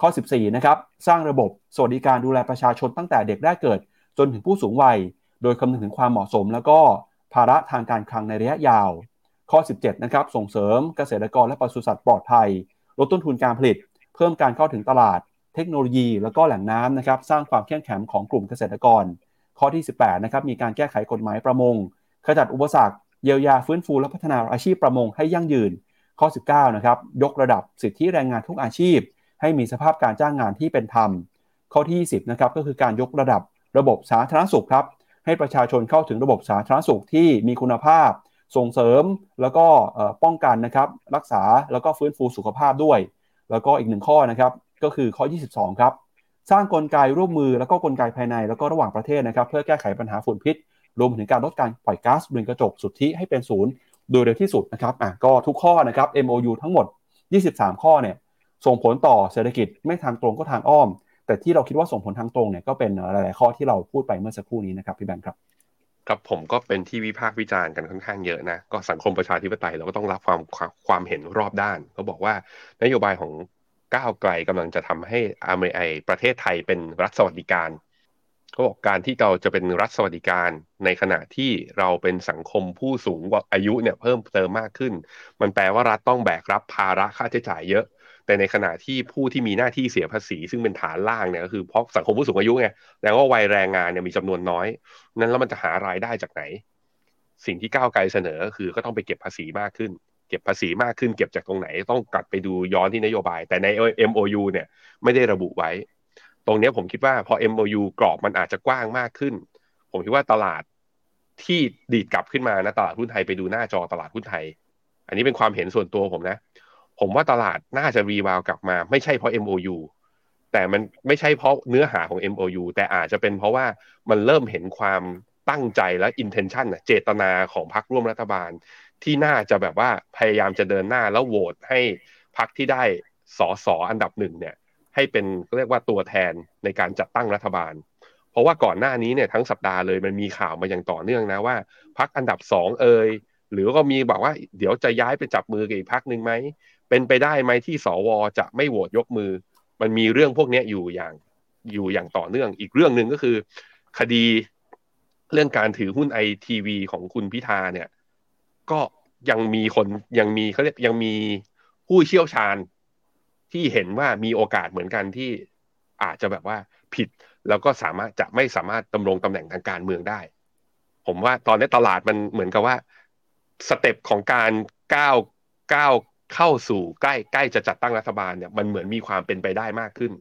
ข้อ 14 นะครับ สร้างระบบสวัสดิการดูแลประชาชนตั้งแต่เด็กได้เกิด จนถึงผู้สูงวัย โดยคำนึงถึงความเหมาะสม แล้วก็ภาระทางการคลังในระยะยาว ข้อ 17 นะครับ ส่งเสริมเกษตรกรและปศุสัตว์ปลอดภัย ลดต้นทุนการผลิต เพิ่มการเข้าถึงตลาด เทคโนโลยี แล้วก็แหล่งน้ำนะครับ สร้างความเข้มแข็งของกลุ่มเกษตรกร ข้อที่ 18 นะครับ มีการแก้ไขกฎหมายประมง ขจัดอุปสรรค เยียวยาฟื้นฟูและพัฒนาอาชีพประมงให้ยั่งยืน ข้อ 19 นะครับ ยกระดับสิทธิแรงงานทุกอาชีพ ให้มีสภาพการจ้างงานที่เป็นธรรม ข้อที่ 20 นะครับ ก็คือการยกระดับระบบสาธารณสุขครับ ให้ประชาชนเข้าถึงระบบสาธารณสุขที่มีคุณภาพ ส่งเสริมแล้วก็ป้องกันนะครับรักษาแล้วก็ฟื้นฟูสุขภาพด้วย แล้วก็อีกหนึ่งข้อนะครับก็คือข้อ 22 ครับ สร้างกลไกร่วมมือแล้วก็กลไกภายในแล้วก็ระหว่างประเทศนะครับ เพื่อแก้ไขปัญหาฝุ่นพิษ รวมถึงการลดการปล่อยก๊าซเรือนกระจกสุทธิให้เป็นศูนย์โดยเร็วที่สุดนะครับอะก็ทุกข้อนะครับ MOU ทั้งหมด 23 ข้อเนี่ยส่งผลต่อเศรษฐกิจไม่ทางตรงก็ทางอ้อม แต่ที่เราคิดว่าส่งผลทางตรงเนี่ยก็เป็นหลาย ๆ ข้อที่เราพูดไปเมื่อสักครู่นี้นะครับพี่แบงค์ครับ ครับผมก็เป็นที่วิพากษ์วิจารณ์กันค่อนข้างเยอะนะ ก็สังคมประชาธิปไตยเราก็ต้องรับความความเห็นรอบด้านเขาบอกว่านโยบายของก้าวไกลกำลังจะทำให้อเมริกาประเทศไทยเป็นรัฐสวัสดิการเขาบอกการที่เราจะเป็นรัฐสวัสดิการในขณะที่เราเป็นสังคมผู้สูงอายุเนี่ยเพิ่มเติมมากขึ้น มันแปลว่ารัฐต้องแบกรับภาระค่าใช้จ่ายเยอะ แต่ในขณะที่ผู้ที่มีหน้าที่เสียภาษี ซึ่งเป็นฐานล่างเนี่ยก็คือเพราะสังคมผู้สูงอายุไงแล้วว่าวัยแรงงานเนี่ยมีจำนวนน้อย นั้นแล้วมันจะหารายได้จากไหน สิ่งที่ก้าวไกลเสนอคือก็ต้องไปเก็บภาษีมากขึ้น เก็บภาษีมากขึ้น เก็บจากตรงไหนต้องกลับไปดูย้อนที่นโยบาย แต่ใน MOU เนี่ยไม่ได้ระบุไว้ ตรงนี้ผมคิดว่าพอ MOU กรอบมันอาจจะกว้างมากขึ้น ผมคิดว่าตลาดที่ดีดกลับขึ้นมานะตลาดหุ้นไทยไปดูหน้าจอตลาดหุ้นไทย อันนี้เป็นความเห็นส่วนตัวผมนะ ผมว่าตลาดน่าจะรีวาวกลับมา ไม่ใช่เพราะ MOU แต่มันไม่ใช่เพราะเนื้อหาของ MOU แต่อาจจะเป็นเพราะว่ามันเริ่มเห็นความตั้งใจและ intention เจตนาของพรรคร่วมรัฐบาล ที่น่าจะแบบว่าพยายามจะเดินหน้าแล้วโหวตให้พรรคที่ได้สอสออันดับหนึ่งเนี่ย ให้เป็นเรียกว่าตัวแทนในการจัดตั้งรัฐบาล เพราะว่าก่อนหน้านี้เนี่ยทั้งสัปดาห์เลยมันมีข่าวมาอย่างต่อเนื่องนะว่าพักอันดับสองเอ่ยหรือก็มีบอกว่าเดี๋ยวจะย้ายไปจับมือกับอีกพักหนึ่งไหม เป็นไปได้ไหมที่สวจะไม่โหวตยกมือ มันมีเรื่องพวกนี้อยู่อย่างอยู่อย่างต่อเนื่อง อีกเรื่องหนึ่งก็คือ คดีเรื่องการถือหุ้นไอทีวีของคุณพิธาเนี่ย ก็ยังมีคนยังมีเขาเรียกยังมีผู้เชี่ยวชาญที่เห็นว่ามีโอกาสเหมือนกันที่อาจจะแบบว่าผิดแล้วก็สามารถจะไม่สามารถดำรงตำแหน่งทางการเมืองได้ ผมว่าตอนนี้ตลาดมันเหมือนกับว่าสเต็ปของการก้าวก้าว เข้าสู่ใกล้ใกล้จะจัดตั้งรัฐบาลเนี่ยมันเหมือนมีความเป็นไปได้มากขึ้น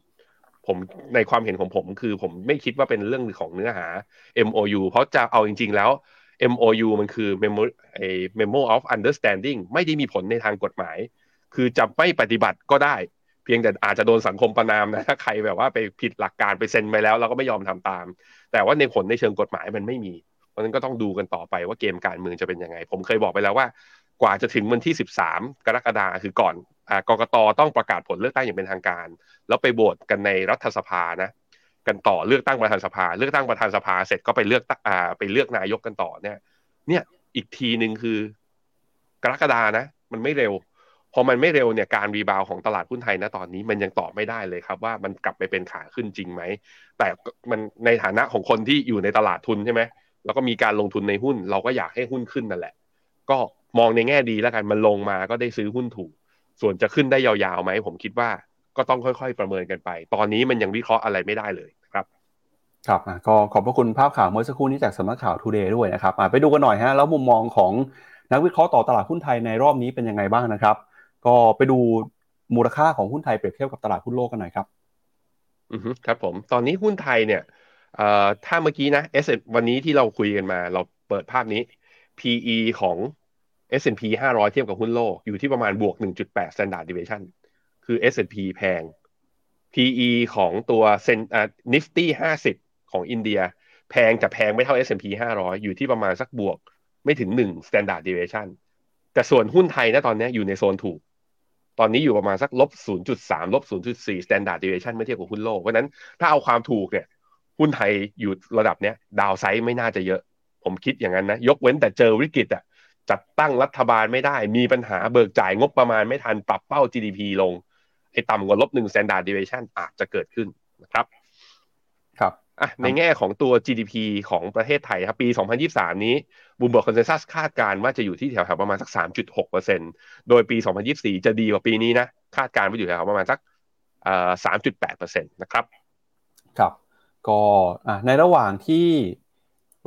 ผมในความเห็นของผมคือผมไม่คิดว่าเป็นเรื่องของเนื้อหา MOU เพราะจะเอาจริง ๆ แล้ว MOU มันคือ Memo Memo of Understanding ไม่ได้มีผลในทางกฎหมาย คือจะไม่ปฏิบัติก็ได้ เพียงแต่อาจจะโดนสังคมประนามนะถ้าใครแบบว่าไปผิดหลักการไปเซ็นไปแล้วเราก็ไม่ยอมทำตาม แต่ว่าในผลในเชิงกฎหมายมันไม่มีเพราะนั้นก็ต้องดูกันต่อไปว่าเกมการเมืองจะเป็นยังไง ผมเคยบอกไปแล้วว่า กว่าจะถึงวันที่ 13 กรกฎาคมคือก่อนกกตต้องประกาศผลเลือกตั้งอย่างเป็นทางการ แล้วไปโหวตกันในรัฐสภานะกันต่อเลือกตั้งประธานสภา เลือกตั้งประธานสภาเสร็จก็ไปเลือกอ่าไปเลือกนายกกันต่อเนี่ย เนี่ยอีกทีหนึ่งคือกรกฎานะ มันไม่เร็ว พอมันไม่เร็วเนี่ยการรีบาวของตลาดหุ้นไทยนะตอนนี้มันยังตอบไม่ได้เลยครับ ว่ามันกลับไปเป็นขาขึ้นจริงไหม แต่มันในฐานะของคนที่อยู่ในตลาดทุนใช่ไหมแล้วก็มีการลงทุนในหุ้น เราก็อยากให้หุ้นขึ้นนั่นแหละ ก็มองในแง่ดีแล้วกันมันลงมาก็ได้ซื้อหุ้นถูก ส่วนจะขึ้นได้ยาวๆไหมผมคิดว่าก็ต้องค่อยๆประเมินกันไป ตอนนี้มันยังวิเคราะห์อะไรไม่ได้เลยครับครับก็ขอบพระคุณภาพข่าวเมื่อสักครู่นี้จากสำนักข่าวทูเดย์ด้วยนะครับไปดูกันหน่อยฮะแล้วมุมมองของนักวิเคราะห์ต่อตลาดหุ้นไทยในรอบนี้เป็นยังไงบ้างนะครับ ก็ไปดูมูลค่าของหุ้นไทยเปรียบเทียบกับตลาดหุ้นโลกกันหน่อยครับอือครับผมตอนนี้หุ้นไทยเนี่ยเอ่อถ้าเมื่อกี้นะเอสวันนี้ที่เราคุยกันมา เราเปิดภาพนี้ PE ของ S&P 500 เทียบกับหุ้นโลก อยู่ที่ประมาณบวก 1.8 standard deviation คือ S&P แพง PE ของตัวเซนอ่า Nifty 50ของอินเดีย แพงแต่แพงไม่เท่า S&P 500 อยู่ที่ประมาณสักบวกไม่ถึง 1 standard deviation แต่ส่วนหุ้นไทยนะตอนนี้อยู่ในโซนถูก ตอนนี้อยู่ประมาณสักลบ 0.3 ลบ 0.4 standard deviation เมื่อเทียบกับหุ้นโลก เพราะนั้นถ้าเอาความถูกเนี่ยหุ้นไทยอยู่ระดับเนี้ยดาวไซด์ไม่น่าจะเยอะ ผมคิดอย่างนั้นนะ ยกเว้นแต่เจอวิกฤตอะจัดตั้งรัฐบาลไม่ได้ มีปัญหาเบิกจ่ายงบประมาณไม่ทันปรับเป้า GDP ลง ไอ้ต่ำกว่าลบหนึ่ง standard deviation อาจจะเกิดขึ้นนะครับครับอะในแง่ของตัว GDP ของประเทศไทยครับปี 2023 นี้ Bloomberg Consensus คาดการว่าจะอยู่ที่แถวๆประมาณสัก 3.6%โดยปี 2024 จะดีกว่าปีนี้นะ คาดการว่าอยู่แถวประมาณสักเอ่อ3.8%นะครับ ครับ ก็ในระหว่างที่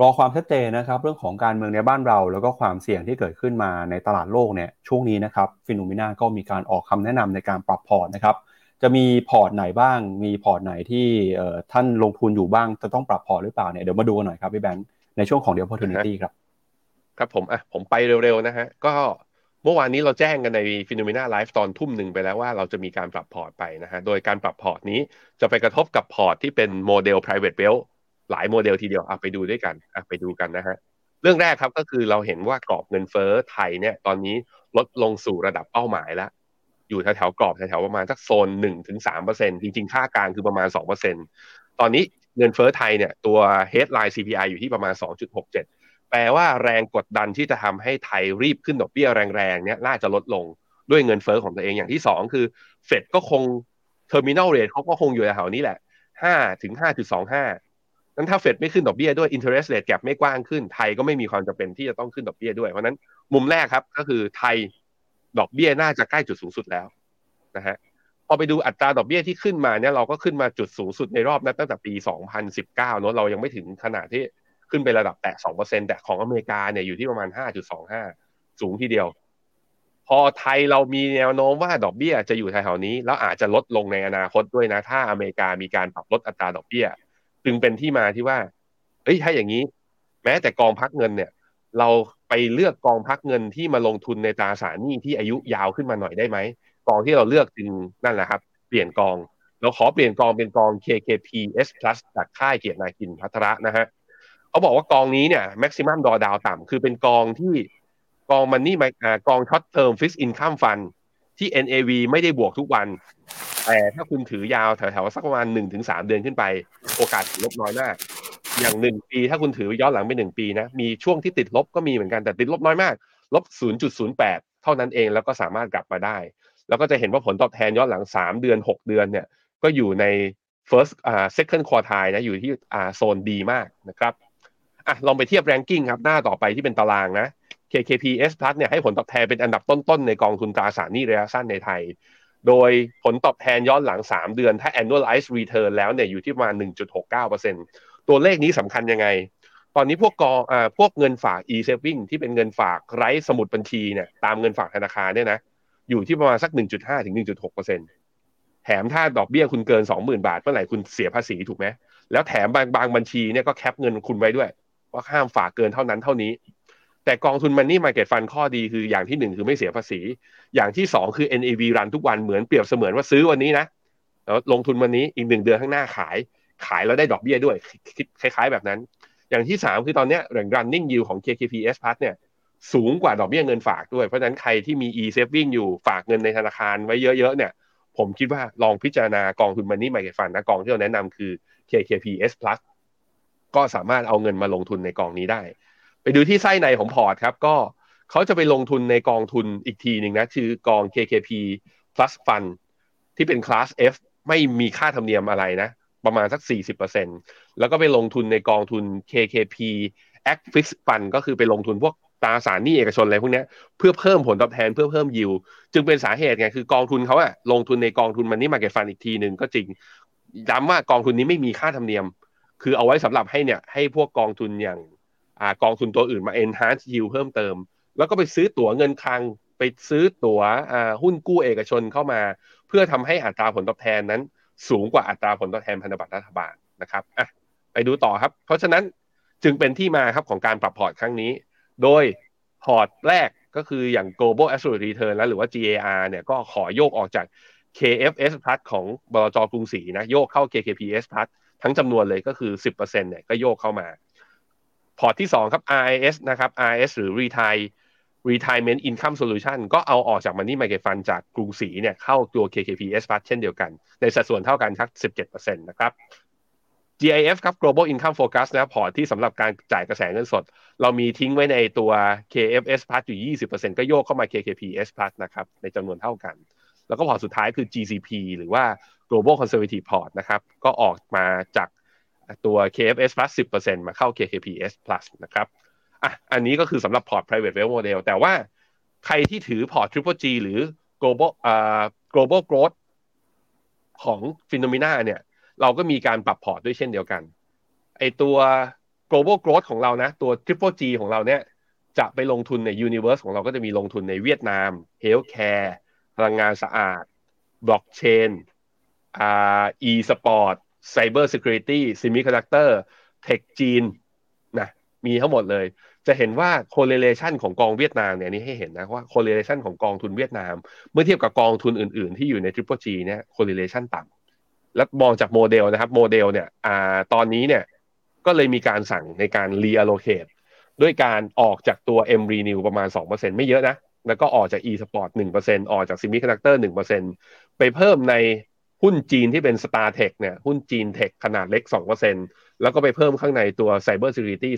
รอความชัดเจนนะครับ เรื่องของการเมืองในบ้านเรา แล้วก็ความเสี่ยงที่เกิดขึ้นมาในตลาดโลกเนี่ยช่วงนี้นะครับ Finnomena ก็มีการออกคำแนะนำในการปรับพอร์ตนะครับจะมีพอร์ตไหนบ้าง มีพอร์ตไหนที่ท่านลงทุนอยู่บ้างจะต้องปรับพอร์ตหรือเปล่าเนี่ยเดี๋ยวมาดูกันหน่อยครับพี่แบงค์ในช่วงของเดียว opportunity ครับ ครับผมอะผมไปเร็วๆนะฮะก็เมื่อวานนี้เราแจ้งกันใน Finnomena Live ตอนทุ่มหนึ่งไปแล้วว่าเราจะมีการปรับพอร์ตไปนะฮะ โดยการปรับพอร์ตนี้จะไปกระทบกับพอร์ตที่เป็นโมเดล private wealth หลายโมเดลทีเดียวอะไปดูด้วยกันอะไปดูกันนะฮะเรื่องแรกครับก็คือเราเห็นว่ากรอบเงินเฟ้อไทยเนี่ยตอนนี้ลดลงสู่ระดับเป้าหมายแล้ว อยู่แถวๆกรอบแถวๆประมาณสักโซนหนึ่งถึงสามเปอร์เซ็นจริงๆ ค่ากลางคือประมาณสองเปอร์เซ็นตอนนี้เงินเฟ้อไทยเนี่ยตัว headline CPI อยู่ที่ประมาณ 2.67 แปลว่าแรงกดดันที่จะทำให้ไทยรีบขึ้นดอกเบี้ยแรงๆเนี่ยน่าจะลดลงด้วยเงินเฟ้อของตัวเองอย่างที่สองคือเฟดก็คง terminal rate เขาก็คงอยู่แถวนี้แหละ5ถึง5.25 นั้นถ้าเฟดไม่ขึ้นดอกเบี้ยด้วย interest rate gap ไม่กว้างขึ้น ไทยก็ไม่มีความจำเป็นที่จะต้องขึ้นดอกเบี้ยด้วย เพราะนั้นมุมแรกครับก็คือไทยดอกเบี้ยน่าจะใกล้จุดสูงสุดแล้วนะฮะพอไปดูอัตราดอกเบี้ยที่ขึ้นมาเนี่ยเราก็ขึ้นมาจุดสูงสุดในรอบนั้นตั้งแต่ปี 2019เนอะเรายังไม่ถึงขนาดที่ขึ้นไประดับแตะ 2%แต่ของอเมริกาเนี่ยอยู่ที่ประมาณ 5.25 สูงทีเดียว พอไทยเรามีแนวโน้มว่าดอกเบี้ยจะอยู่แถวๆนี้ แล้วอาจจะลดลงในอนาคตด้วยนะ ถ้าอเมริกามีการปรับลดอัตราดอกเบี้ย จึงเป็นที่มาที่ว่าเอ้ยถ้าอย่างนี้ แม้แต่กองพักเงินเนี่ย เราไปเลือกกองพักเงินที่มาลงทุนในตราสารหนี้ที่อายุยาวขึ้นมาหน่อยได้ไหมกองที่เราเลือกจึงนั่นแหละครับ เปลี่ยนกองเราขอเปลี่ยนกองเป็นกอง KKP S Plus จากค่ายเกียรตินาคินพัทระนะฮะเขาบอกว่ากองนี้เนี่ย maximum drawdown ต่ำคือเป็นกองที่กองมันนี่กอง short term fixed income fund ที่ NAV ไม่ได้บวกทุกวัน แต่ถ้าคุณถือยาวแถวๆสักประมาณ1-3เดือนขึ้นไป โอกาสลบน้อยมาก อย่างหนึ่งปี ถ้าคุณถือย้อนหลังไปหนึ่งปีนะมีช่วงที่ติดลบก็มีเหมือนกันแต่ติดลบน้อยมากลบ 0.08 เท่านั้นเองแล้วก็สามารถกลับมาได้ แล้วก็จะเห็นว่าผลตอบแทนย้อนหลัง 3 เดือน 6 เดือนเนี่ยก็อยู่ใน first อ่า second quartile นะอยู่ที่อ่าโซนดีมากนะครับอะลองไปเทียบ ranking ครับหน้าต่อไปที่เป็นตารางนะ KKP S Plus เนี่ยให้ผลตอบแทนเป็นอันดับต้นๆ ในกองทุนตราสารหนี้ระยะสั้นในไทย โดยผลตอบแทนย้อนหลัง 3 เดือน ถ้า annualized return แล้วเนี่ยอยู่ที่ประมาณ 1.69%ตัวเลขนี้สำคัญยังไง ตอนนี้พวกกองอ่าพวกเงินฝาก e-saving ที่เป็นเงินฝากไร้สมุดบัญชีเนี่ยตามเงินฝากธนาคารเนี่ยนะอยู่ที่ประมาณสัก 1.5 ถึง 1.6%แถมถ้าดอกเบี้ยคุณเกิน 20,000 บาทเมื่อไหร่คุณเสียภาษีถูกไหมแล้วแถมบางบางบัญชีเนี่ยก็แคปเงินคุณไว้ด้วย ว่าห้ามฝากเกินเท่านั้นเท่านี้ แต่กองทุนมันนี่มาเก็ตฟันข้อดีคืออย่างที่หนึ่งคือไม่เสียภาษี อย่างที่สองคือ NAV รันทุกวันเหมือนเปรียบเสมือนว่าซื้อวันนี้นะแล้วลงทุนวันนี้อีกหนึ่งเดือนข้างหน้าขาย ขายแล้วได้ดอกเบี้ยด้วยคิดคล้ายๆแบบนั้น อย่างที่สามคือตอนนี้แหล่ง running yield ของ KKP S Plus เนี่ยสูงกว่าดอกเบี้ยเงินฝากด้วย เพราะฉะนั้นใครที่มี e-saving อยู่ฝากเงินในธนาคารไว้เยอะๆเนี่ย ผมคิดว่าลองพิจารณากองทุนมันนี่มาเก็ตฟันนะกองที่เราแนะนำคือ KKP S Plus ก็สามารถเอาเงินมาลงทุนในกองนี้ได้ ไปดูที่ไส้ในของพอร์ตครับ ก็เขาจะไปลงทุนในกองทุนอีกทีหนึ่งนะ คือกอง KKP Plus Fund ที่เป็นคลาส F ไม่มีค่าธรรมเนียมอะไรนะ ประมาณสัก 40%แล้วก็ไปลงทุนในกองทุน KKP Act Fix Fund ก็คือไปลงทุนพวกตราสารหนี้เอกชนอะไรพวกนี้เพื่อเพิ่มผลตอบแทนเพื่อเพิ่มยิว จึงเป็นสาเหตุไงคือกองทุนเขาอะลงทุนในกองทุนมันนี่มาเก็ตฟันอีกทีหนึ่งก็จริงย้ำว่ากองทุนนี้ไม่มีค่าธรรมเนียม คือเอาไว้สำหรับให้เนี่ยให้พวกกองทุนอย่าง อกองทุนตัวอื่นมา enhance yield เพิ่มเติม แล้วก็ไปซื้อตั๋วเงินคลัง ไปซื้อตั๋วหุ้นกู้เอกชนเข้ามา เพื่อทำให้อัตราผลตอบแทนนั้น สูงกว่าอัตราผลตอบแทนพันธบัตรรัฐบาลนะครับอะไปดูต่อครับ เพราะฉะนั้นจึงเป็นที่มาครับของการปรับพอร์ตครั้งนี้ โดยพอร์ตแรกก็คืออย่าง global absolute return แล้วหรือว่า GAR เนี่ยก็ขอโยกออกจาก KFS Plus ของบลจกรุงศรีนะโยกเข้า KKPS Plus ทั้งจำนวนเลยก็คือ 10%เนี่ยก็โยกเข้ามา พอร์ตที่ 2 ครับ RIS นะครับ RIS หรือ Retire Retirement Income Solution ก็เอาออกจาก Money Market Fund จากกรุงศรีเนี่ยเข้าตัว KKPS Plus เช่นเดียวกัน ในสัดส่วนเท่ากันครับ17%นะครับ GIF ครับ Global Income Focus นะพอร์ตที่สำหรับการจ่ายกระแสเงินสด เรามีทิ้งไว้ในตัว KFS Plus อยู่ 20%ก็โยกเข้ามา KKPS Plus นะครับในจำนวนเท่ากัน แล้วก็พอร์ตสุดท้ายคือ GCP หรือว่า Global Conservative Port นะครับก็ออกมาจาก ตัว KFS Plus 10%มาเข้า KKPS Plus นะครับอะอันนี้ก็คือสำหรับพอร์ต private wealth model แต่ว่าใครที่ถือพอร์ต Triple G หรือ Global อ่า Global Growth ของ Finnomena เนี่ย เราก็มีการปรับพอร์ตด้วยเช่นเดียวกัน ไอตัว global growth ของเรานะ ตัว triple G ของเราเนี่ย จะไปลงทุนใน universe ของเราก็จะมีลงทุนในเวียดนาม healthcare พลังงานสะอาด blockchain อ่า e-sport cyber security semiconductor tech จีนนะมีทั้งหมดเลย จะเห็นว่า correlation ของกองเวียดนามเนี่ยนี่ให้เห็นนะว่า correlation ของกองทุนเวียดนาม เมื่อเทียบกับกองทุนอื่น ๆ ที่อยู่ใน Triple G เนี่ย correlation ต่ำแล้วมองจากโมเดลนะครับโมเดลเนี่ยอ่าตอนนี้เนี่ยก็เลยมีการสั่งในการ reallocate ด้วยการออกจากตัว M Renew ประมาณ 2%ไม่เยอะนะ แล้วก็ออกจาก e sport 1%ออกจาก semiconductor 1%ไปเพิ่มใน หุ้นจีนที่เป็น Star Tech เนี่ยหุ้นจีนเทคขนาดเล็ก 2%แล้วก็ไปเพิ่มข้างในตัว Cyber Security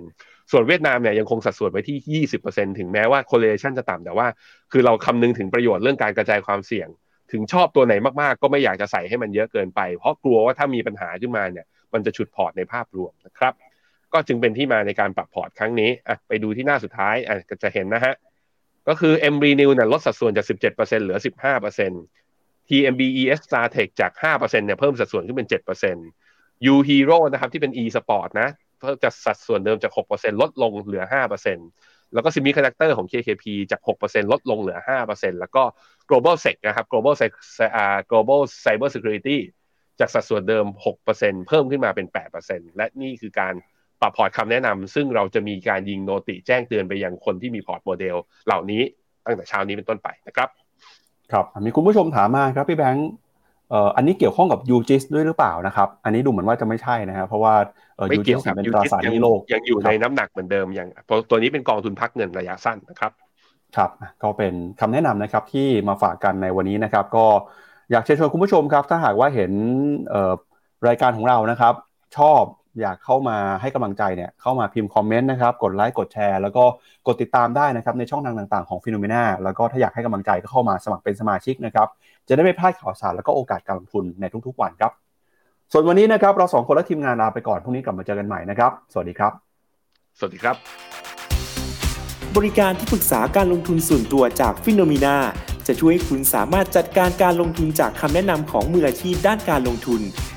2%ส่วนเวียดนามเนี่ยยังคงสัดส่วนไว้ที่ 20%ถึงแม้ว่า correlation จะต่ำแต่ว่า คือเราคำนึงถึงประโยชน์เรื่องการกระจายความเสี่ยง ถึงชอบตัวไหนมากๆ ก็ไม่อยากจะใส่ให้มันเยอะเกินไป เพราะกลัวว่าถ้ามีปัญหาขึ้นมาเนี่ยมันจะฉุดพอร์ตในภาพรวมนะครับ ก็จึงเป็นที่มาในการปรับพอร์ตครั้งนี้อะไปดูที่หน้าสุดท้ายอะจะเห็นนะฮะก็คือ M Renew เนี่ยลดสัดส่วนจาก17%เหลือ 15% TMBES StarTech จาก 5%เนี่ยเพิ่มสัดส่วนขึ้นเป็น 7% U Hero นะครับที่เป็น e sport นะเพิ่มจากสัดส่วนเดิมจาก 6%ลดลงเหลือ 5%แล้วก็ Semiconductor ของ KKP จาก 6%ลดลงเหลือ 5%แล้วก็ Global Sec นะครับ Global Sec Global Cyber Security จากสัดส่วนเดิม 6%เพิ่มขึ้นมาเป็น 8%และนี่คือการปรับพอร์ตคำแนะนำซึ่งเราจะมีการยิงโนติแจ้งเตือนไปยังคนที่มีพอร์ตโมเดล เหล่านี้ตั้งแต่เช้านี้เป็นต้นไปนะครับ ครับมีคุณผู้ชมถามมาครับพี่แบงค์เอ่ออันนี้เกี่ยวข้องกับ u g i s ด้วยหรือเปล่านะครับ อันนี้ดูเหมือนว่าจะไม่ใช่นะครับเพราะว่าเอ่อไม่ u g i เกี่ย s วกับเป็นยูตราจิสสารหยังนี้โลกยังอยู่ในครับน้ำหนักเหมือนเดิมอย่างเพราะตัวนี้เป็นกองทุนพักเงินระยะสั้นนะครับครับก็เป็นคำแนะนำนะครับที่มาฝากกันในวันนี้นะครับ ก็อยากเชิญชวนคุณผู้ชมครับ ถ้าหากว่าเห็นเอ่อรายการของเรานะครับ ชอบ อยากเข้ามาให้กำลังใจเนี่ยเข้ามาพิมพ์คอมเมนต์นะครับ กดไลค์กดแชร์ แล้วก็กดติดตามได้นะครับในช่องทางต่างๆของฟิโนเมนาแล้วก็ถ้าอยากให้กำลังใจก็เข้ามาสมัครเป็นสมาชิกนะครับจะได้ไม่พลาดข่าวสารแล้วก็โอกาสการลงทุนในทุกๆวันครับ ส่วนวันนี้นะครับเราสองคนและทีมงานลาไปก่อนพรุ่งนี้กลับมาเจอกันใหม่นะครับ สวัสดีครับ สวัสดีครับ บริการที่ปรึกษาการลงทุนส่วนตัวจากฟิโนมีนาจะช่วยให้คุณสามารถจัดการการลงทุนจากคำแนะนำของมืออาชีพด้านการลงทุน